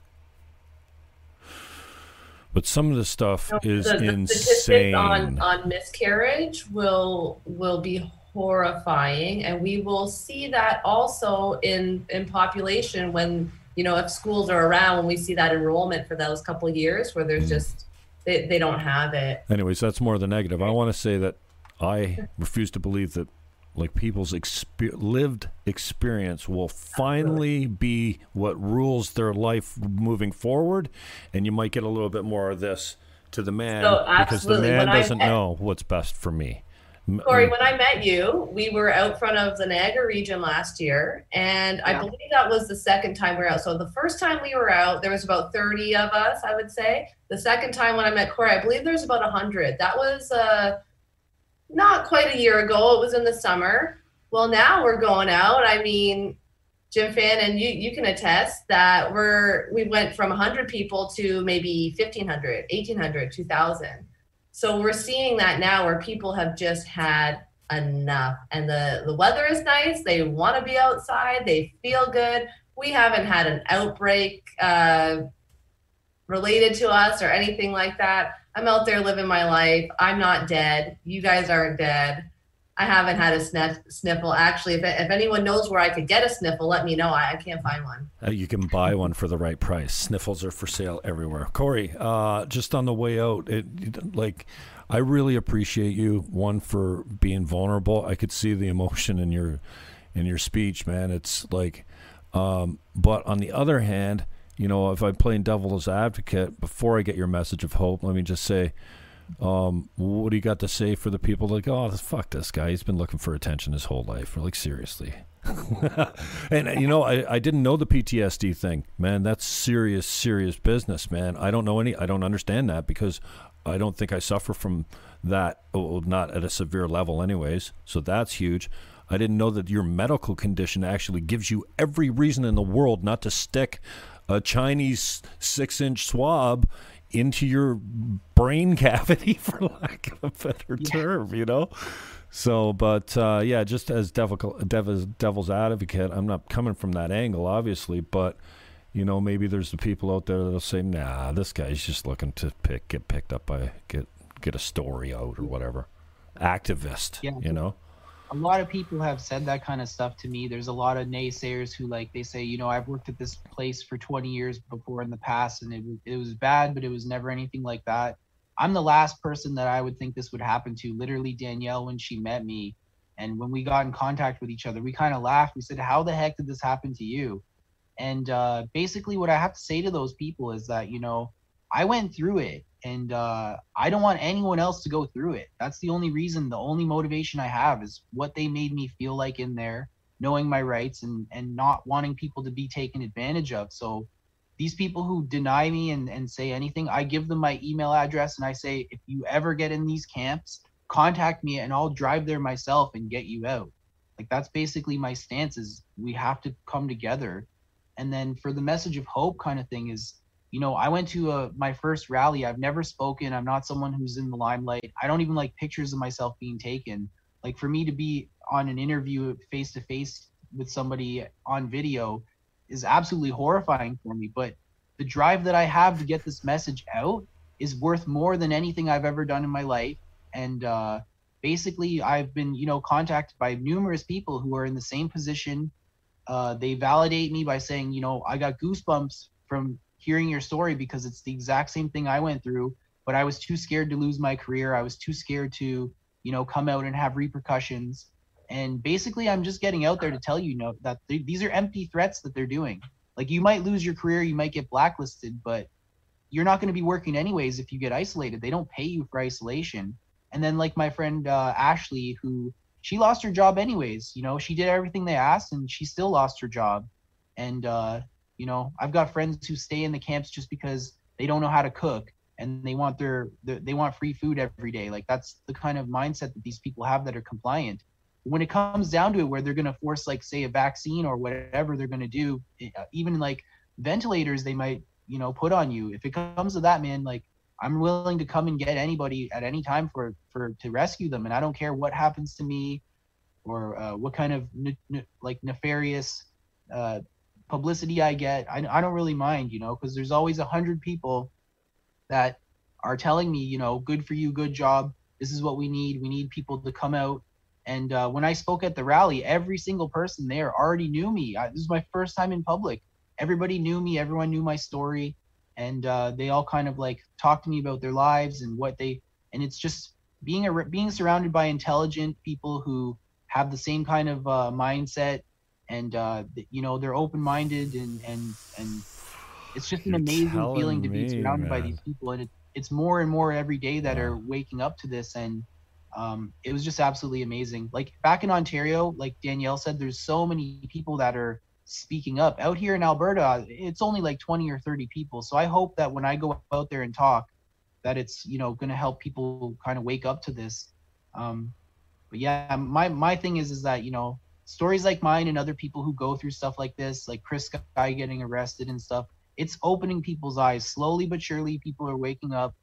But some of the stuff no, is the, the insane. On, on miscarriage will will be horrifying, and we will see that also in in population when you know if schools are around when we see that enrollment for those couple years where there's mm. just they, they don't have it. Anyways, that's more the negative. I want to say that I refuse to believe that like people's exper- lived experience will finally be what rules their life moving forward and you might get a little bit more of this to the man so, because the man when doesn't met, know what's best for me Corey, when I met you, we were out front of the Niagara region last year, and yeah. I believe that was the second time we were out. So the first time we were out, there was about 30 of us, I would say. The second time when I met Corey, I believe there was about 100. That was uh, not quite a year ago. It was in the summer. Well, now we're going out. I mean, Jim Fan, and you you can attest that we're we went from 100 people to maybe 1,500, 1,800, 2,000. So we're seeing that now where people have just had enough, and the the weather is nice. They want to be outside. They feel good. We haven't had an outbreak uh, related to us or anything like that. I'm out there living my life. I'm not dead. You guys aren't dead. I haven't had a sniff, sniffle. Actually, if, if anyone knows where I could get a sniffle, let me know. I, I can't find one. Uh, you can buy one for the right price. Sniffles are for sale everywhere. Corey, uh, just on the way out, it, like I really appreciate you. One for being vulnerable. I could see the emotion in your in your speech, man. It's like, um, but on the other hand, you know, if I'm playing devil's advocate, before I get your message of hope, let me just say, um, what do you got to say for the people like, oh, fuck this guy? He's been looking for attention his whole life. Like, seriously. and you know, I, I didn't know the PTSD thing, man. That's serious, serious business, man. I don't know any, I don't understand that because I don't think I suffer from that, well, not at a severe level, anyways. So that's huge. I didn't know that your medical condition actually gives you every reason in the world not to stick a Chinese six inch swab into your brain cavity, for lack of a better yeah. term, you know? So, but uh, yeah, just as devil, devil's, devil's advocate, I'm not coming from that angle, obviously, but you know, maybe there's the people out there that'll say, "Nah, this guy's just looking to pick, get picked up by, get, get a story out or whatever." Activist, yeah. you know a lot of people have said that kind of stuff to me. There's a lot of naysayers who like they say, you know, I've worked at this place for 20 years before in the past, and it it was bad, but it was never anything like that. I'm the last person that I would think this would happen to. Literally, Danielle, when she met me, and when we got in contact with each other, we kind of laughed. We said, "How the heck did this happen to you?" And uh, basically, what I have to say to those people is that you know, I went through it and uh, I don't want anyone else to go through it. That's the only reason, the only motivation I have is what they made me feel like in there, knowing my rights and and not wanting people to be taken advantage of. So these people who deny me and, and say anything, I give them my email address and I say, if you ever get in these camps, contact me and I'll drive there myself and get you out. Like that's basically my stance is we have to come together. And then for the message of hope kind of thing is you know, I went to a, my first rally. I've never spoken. I'm not someone who's in the limelight. I don't even like pictures of myself being taken. Like for me to be on an interview face to face with somebody on video is absolutely horrifying for me. But the drive that I have to get this message out is worth more than anything I've ever done in my life. And uh, basically, I've been, you know, contacted by numerous people who are in the same position. Uh, they validate me by saying, you know, I got goosebumps from hearing your story because it's the exact same thing I went through, but I was too scared to lose my career. I was too scared to, you know, come out and have repercussions. And basically, I'm just getting out there to tell you, you know, that th- these are empty threats that they're doing. Like you might lose your career, you might get blacklisted, but you're not going to be working anyways if you get isolated. They don't pay you for isolation. And then like my friend uh, Ashley, who she lost her job anyways. You know, she did everything they asked, and she still lost her job. And uh, you know, I've got friends who stay in the camps just because they don't know how to cook and they want their, they want free food every day. Like that's the kind of mindset that these people have that are compliant. When it comes down to it, where they're going to force, like, say, a vaccine or whatever they're going to do, eh, even like ventilators they might you know put on you if it comes to that man like i'm willing to come and get anybody at any time for for to rescue them and i don't care what happens to me or uh, what kind of ne- ne- like nefarious uh, publicity i get I, I don't really mind you know because there's always a hundred people that are telling me you know good for you good job. This is what we need. We need people to come out. And uh, when i spoke at the rally every single person there already knew me. I, this is my first time in public. Everybody knew me. Everyone knew my story. And uh, they all kind of like talked to me about their lives and what they and it's just being a being surrounded by intelligent people who have the same kind of uh, mindset and uh, you know they're open-minded and and and it's just an You're amazing feeling to be surrounded by these people and it, it's more and more every day that Wow. are waking up to this and um, it was just absolutely amazing. Like back in ontario like danielle said there's so many people that are speaking up. Out here in alberta it's only like 20 or 30 people so i hope that when i go out there and talk that it's you know going to help people kind of wake up to this. Um, but yeah my my thing is is that you know stories like mine and other people who go through stuff like this like Chris Sky getting arrested and stuff it's opening people's eyes. Slowly but surely people are waking up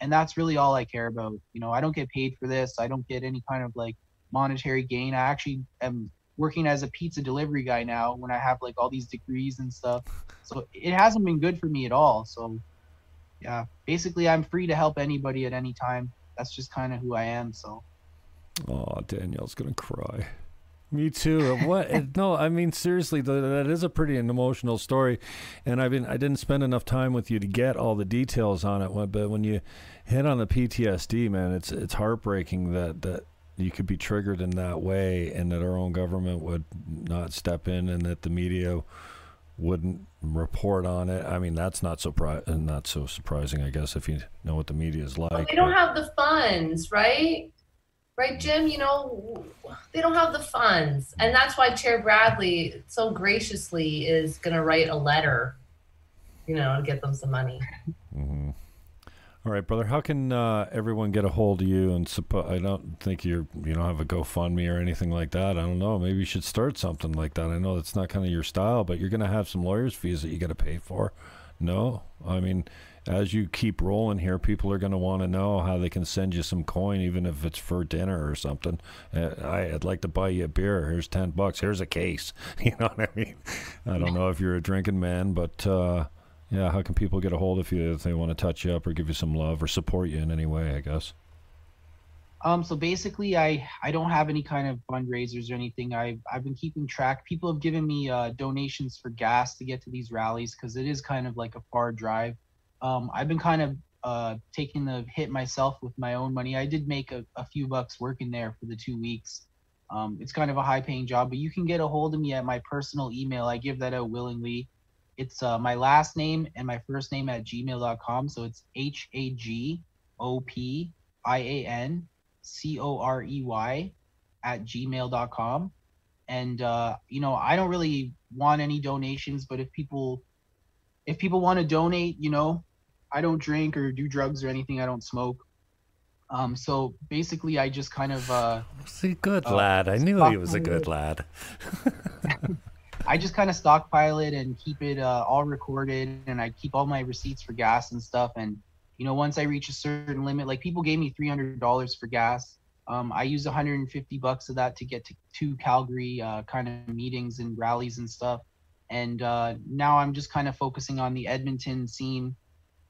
and that's really all i care about. You know i don't get paid for this. I don't get any kind of like monetary gain. I actually am working as a pizza delivery guy now when i have like all these degrees and stuff. So it hasn't been good for me at all. So yeah basically i'm free to help anybody at any time. That's just kind of who i am so. Oh, Danielle's gonna cry. Me too. Uh, what? Uh, no, I mean seriously, th- that is a pretty emotional story, and I've been I didn't spend enough time with you to get all the details on it. But when you hit on the PTSD, man, it's it's heartbreaking that that you could be triggered in that way, and that our own government would not step in, and that the media wouldn't report on it. I mean, that's not surpri- not so surprising, I guess, if you know what the media is like. But they don't but- have the funds, right? Right, Jim? You know, they don't have the funds. And that's why Chair Bradley so graciously is going to write a letter, you know, to get them some money. hmm All right, brother. How can uh, everyone get a hold of you? And suppo- I don't think you're you don't have a GoFundMe or anything like that. I don't know. Maybe you should start something like that. I know that's not kind of your style, but you're going to have some lawyers' fees that you got to pay for. No, I mean, as you keep rolling here, people are going to want to know how they can send you some coin, even if it's for dinner or something. Uh, I, I'd like to buy you a beer. Here's ten bucks. Here's a case. You know what I mean? I don't know if you're a drinking man, but. Uh, yeah, how can people get a hold of you if they want to touch you up or give you some love or support you in any way, I guess? Um, so basically, I I don't have any kind of fundraisers or anything. I I've been keeping track. People have given me uh, donations for gas to get to these rallies because it is kind of like a far drive. Um, I've been kind of uh, taking the hit myself with my own money. I did make a, a few bucks working there for the two weeks. Um, it's kind of a high paying job, but you can get a hold of me at my personal email. I give that out willingly. It's uh, my last name and my first name at gmail.com. So it's H A G O P I A N C O R E Y at gmail.com. And, uh, you know, I don't really want any donations, but if people, if people want to donate, you know, I don't drink or do drugs or anything. I don't smoke. Um, so basically I just kind of, uh, See, good Uh, lad. I knew he was a good lad. I just kind of stockpile it and keep it uh, all recorded, and I keep all my receipts for gas and stuff. And you know, once I reach a certain limit, like people gave me three hundred dollars for gas. Um, I use 150 bucks of that to get to two Calgary uh, kind of meetings and rallies and stuff. And uh, now I'm just kind of focusing on the Edmonton scene,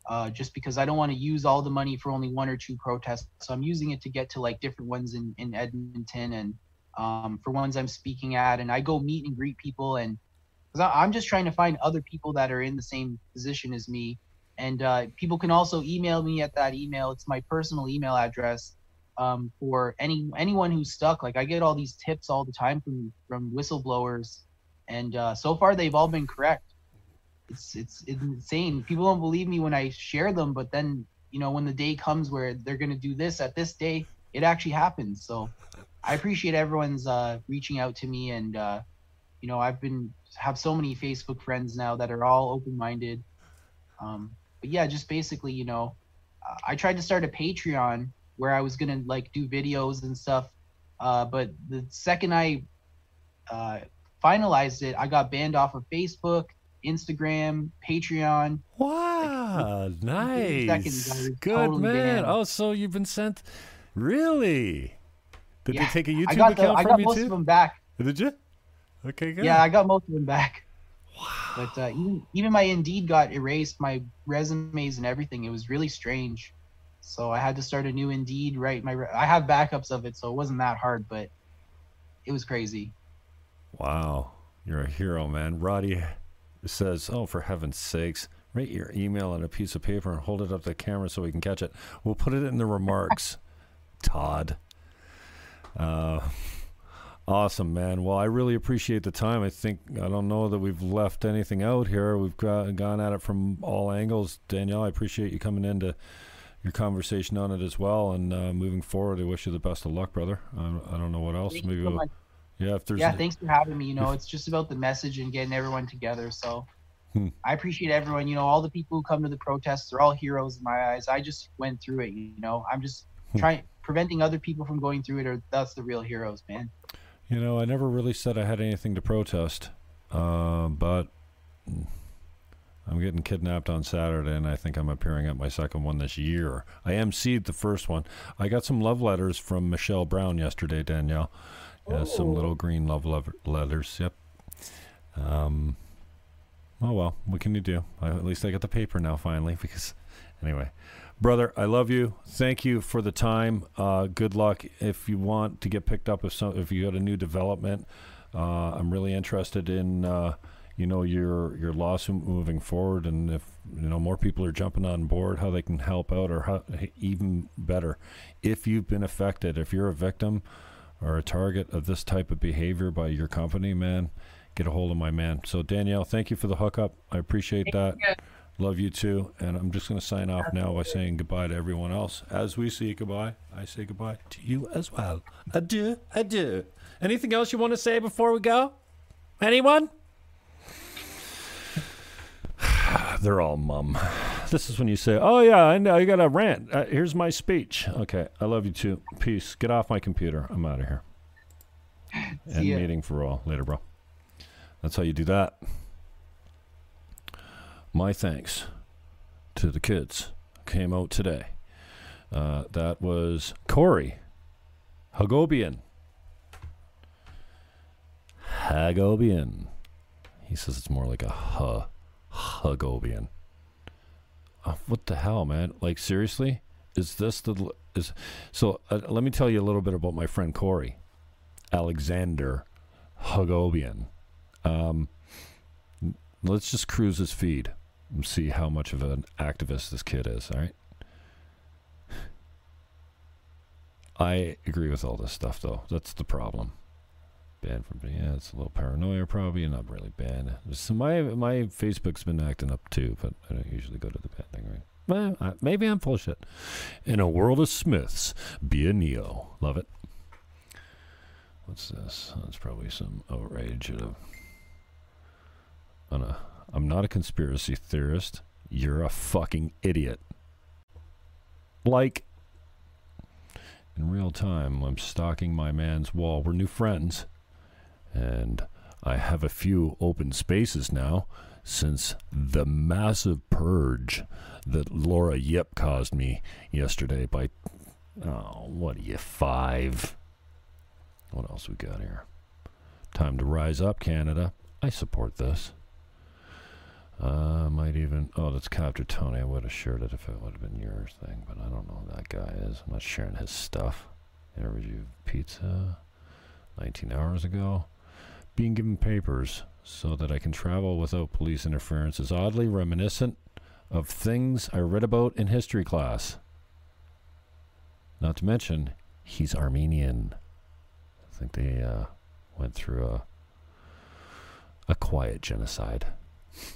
uh, just because I don't want to use all the money for only one or two protests. So I'm using it to get to like different ones in in Edmonton and um, for ones I'm speaking at, and I go meet and greet people, and because I'm just trying to find other people that are in the same position as me, and uh, people can also email me at that email. It's my personal email address um, for any anyone who's stuck. Like I get all these tips all the time from from whistleblowers, and uh, so far they've all been correct. It's it's insane. People don't believe me when I share them, but then you know when the day comes where they're gonna do this at this day, it actually happens. So. I appreciate everyone's uh, reaching out to me, and uh, you know, I've been have so many Facebook friends now that are all open-minded. Um, but yeah, just basically, you know, I tried to start a Patreon where I was gonna like do videos and stuff, uh, but the second I uh, finalized it, I got banned off of Facebook, Instagram, Patreon. Wow, Like, nice. seconds, Good totally man. banned. Oh, so you've been sent. Really? Did Yeah, they take a YouTube got the, account I from got most too? of them back. Did you? Okay, good. Yeah, I got most of them back. Wow. But uh, even even my Indeed got erased, my resumes and everything. It was really strange. So I had to start a new Indeed. Right, my I have backups of it, so it wasn't that hard, but it was crazy. Wow, you're a hero, man. Roddy says, "Oh, for heaven's sakes, write your email on a piece of paper and hold it up to the camera so we can catch it. We'll put it in the remarks." Todd. Uh, awesome, man. Well, I really appreciate the time. I think I don't know that we've left anything out here. We've got, gone at it from all angles. Danielle, I appreciate you coming into your conversation on it as well. And uh, moving forward, I wish you the best of luck, brother. I, I don't know what else. Thank Maybe we'll. Yeah, if there's Yeah, thanks for having me. You know, it's just about the message and getting everyone together. So Hmm. I appreciate everyone. You know, all the people who come to the protests, they're all heroes in my eyes. I just went through it. You know, I'm just Hmm. trying preventing other people from going through it. Or that's the real heroes, man. You know, I never really said I had anything to protest, uh, but I'm getting kidnapped on Saturday, and I think I'm appearing at my second one this year. I emceed the first one. I got some love letters from Michelle Brown yesterday, Danielle. Yeah, some little green love letters. Yep. Um. Oh well, what can you do? I, at least I got the paper now finally. Because anyway, brother, I love you. Thank you for the time. Uh, good luck if you want to get picked up if some if you got a new development. Uh, I'm really interested in uh, you know your your lawsuit moving forward, and if you know more people are jumping on board, how they can help out, or how even better, if you've been affected, if you're a victim or a target of this type of behavior by your company, man, get a hold of my man. So Danielle, thank you for the hookup. I appreciate that. you. Love you too. And I'm just going to sign off now by saying goodbye to everyone else. As we say goodbye, I say goodbye to you as well. Adieu, adieu. Anything else you want to say before we go? Anyone? They're all mum. This is when you say, "Oh yeah, I know. You got a rant. Uh, here's my speech." Okay, I love you too. Peace. Get off my computer. I'm out of here. End meeting for all. Later, bro. That's how you do that. My thanks to the kids came out today. Uh, that was Corey Hagopian. Hagopian. He says it's more like a huh. Hagopian. Uh, what the hell, man? Like seriously? Is this the is so? Uh, let me tell you a little bit about my friend Corey, Alexander Hagopian. Um, let's just cruise his feed and see how much of an activist this kid is. All right. I agree with all this stuff, though. That's the problem. Banned from yeah, it's a little paranoia, probably. Not really banned. So my my Facebook's been acting up too, but I don't usually go to the bad thing, right? Well, I, maybe I'm full shit. In a world of Smiths, be a Neo. Love it. What's this? That's probably some outrage I'm not a conspiracy theorist. You're a fucking idiot. Like, in real time, I'm stalking my man's wall. We're new friends. And I have a few open spaces now since the massive purge that Laura Ip caused me yesterday by, oh, what are you, five? What else we got here? Time to rise up, Canada. I support this. Uh, might even. Oh, that's Captain Tony. I would have shared it if it would have been your thing, but I don't know who that guy is. I'm not sharing his stuff. Interview pizza 19 hours ago. Being given papers so that I can travel without police interference is oddly reminiscent of things I read about in history class. Not to mention, he's Armenian. I think they uh, went through a a quiet genocide.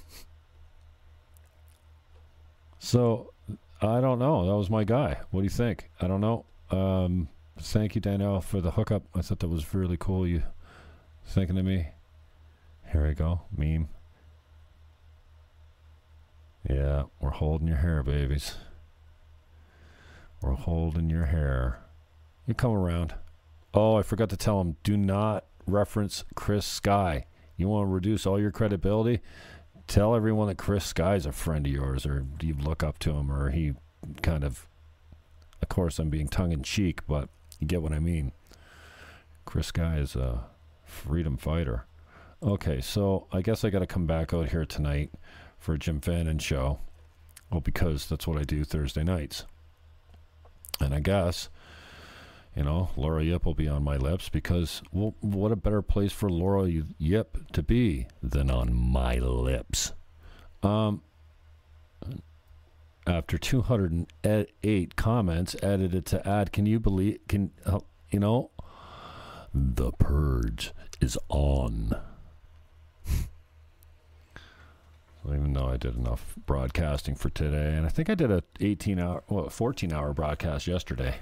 so I don't know. That was my guy. What do you think? I don't know. Um, thank you, Danielle, for the hookup. I thought that was really cool. You thinking of me? Here we go. Meme. Yeah, we're holding your hair, babies. We're holding your hair. You come around. Oh, I forgot to tell him do not reference Chris Sky. You want to reduce all your credibility? tell everyone that Chris Sky's a friend of yours, or you look up to him, or he kind of. Of course, I'm being tongue in cheek, but you get what I mean. Chris Sky is a freedom fighter. Okay, so I guess I got to come back out here tonight for a Jim Fannin show. Well, because that's what I do Thursday nights. And I guess, you know, Laura Ip will be on my lips because, well, what a better place for Laura Ip to be than on my lips. Um, after 208 comments edited to add, can you believe, can, uh, you know, the purge is on. even though I did enough broadcasting for today, and I think I did a 18 hour, well, 14 hour broadcast yesterday.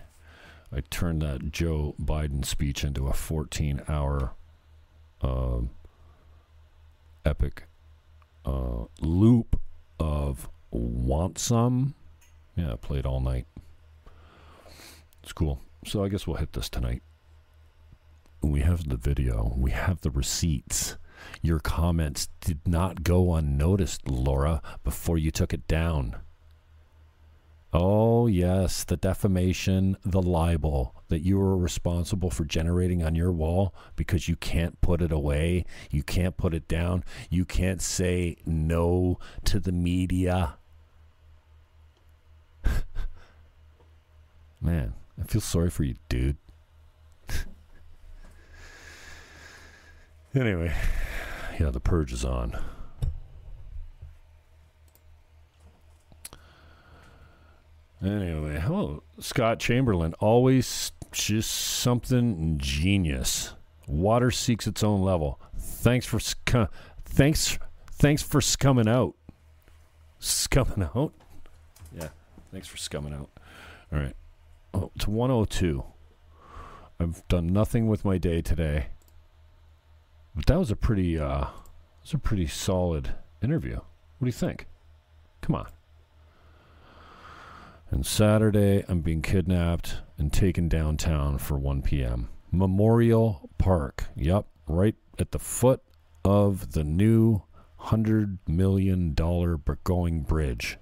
I turned that Joe Biden speech into a 14 hour um, epic uh, loop of want some. Yeah, I played all night. It's cool. So I guess we'll hit this tonight. We have the video, we have the receipts your comments did not go unnoticed, Laura, before you took it down. Oh, yes, the defamation, the libel that you were responsible for generating on your wall because you can't put it away. You can't put it down. You can't say no to the media. Man, I feel sorry for you, dude. Anyway yeah, the purge is on. Anyway, hello, Scott Chamberlain. Always just something genius. Water seeks its own level. Thanks for sc- thanks thanks for scumming out. Scumming out. Yeah, thanks for scumming out. All right. Oh, it's 102. I've done nothing with my day today. But that was a pretty, uh, was a pretty solid interview. What do you think? Come on. And Saturday, I'm being kidnapped and taken downtown for 1 p.m. Memorial Park. Yep, right at the foot of the new $100 million going bridge.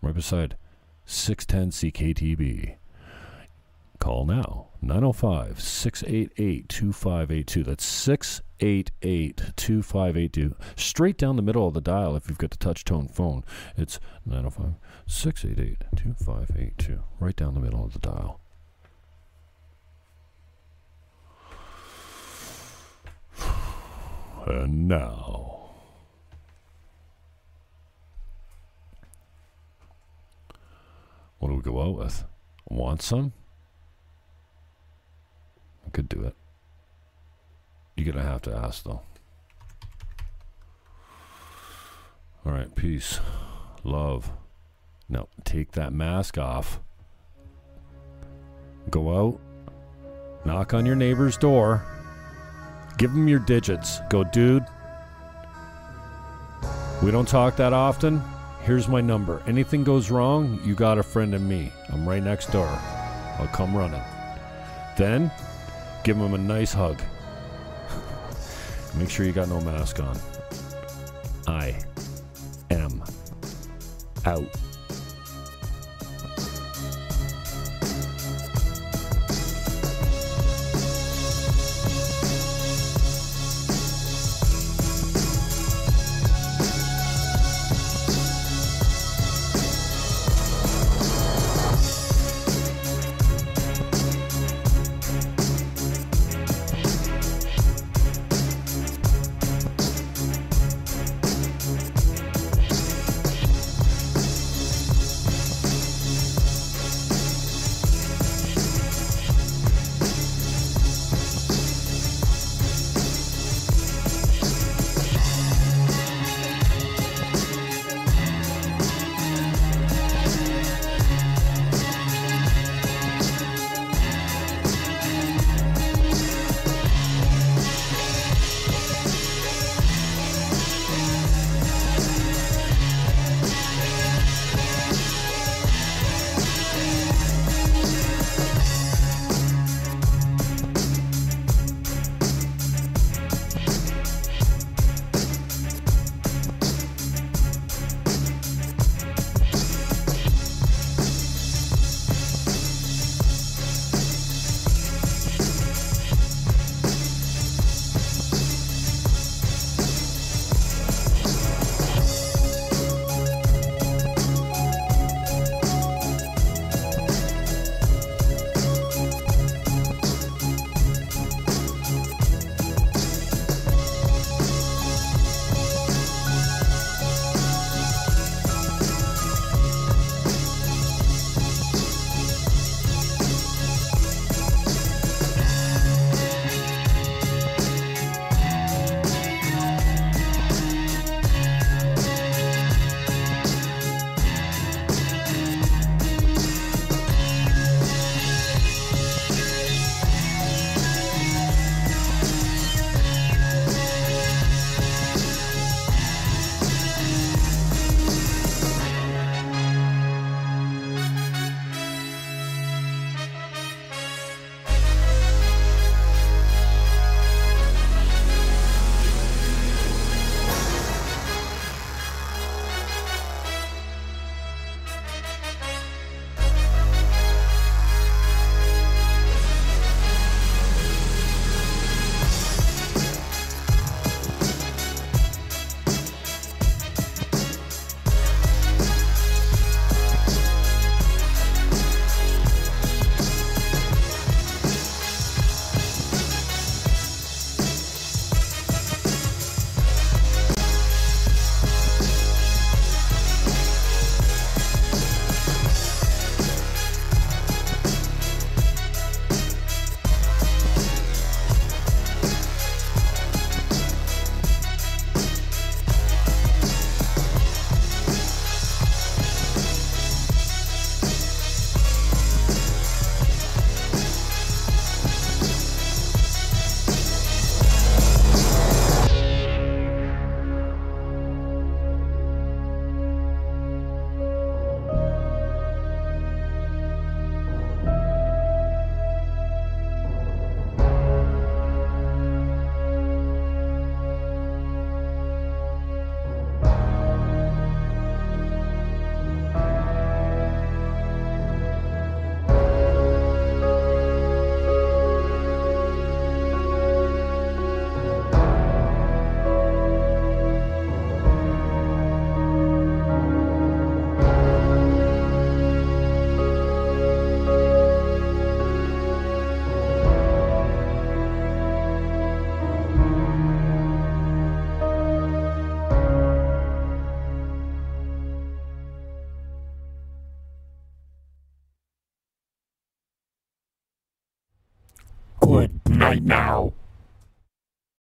Right beside 610 CKTB. Call now 905 688 2582. That's 688 2582. Straight down the middle of the dial if you've got the touch tone phone. It's 905 688 2582. Right down the middle of the dial. And now. What do we go out with? Want some? Could do it. You're to have to ask, though. All right, peace. Love. Now, take that mask off. Go out. Knock on your neighbor's door. Give them your digits. Go, dude. We don't talk that often. Here's my number. Anything goes wrong, you got a friend in me. I'm right next door. I'll come running. Then Give him a nice hug. Make sure you got no mask on. I am out.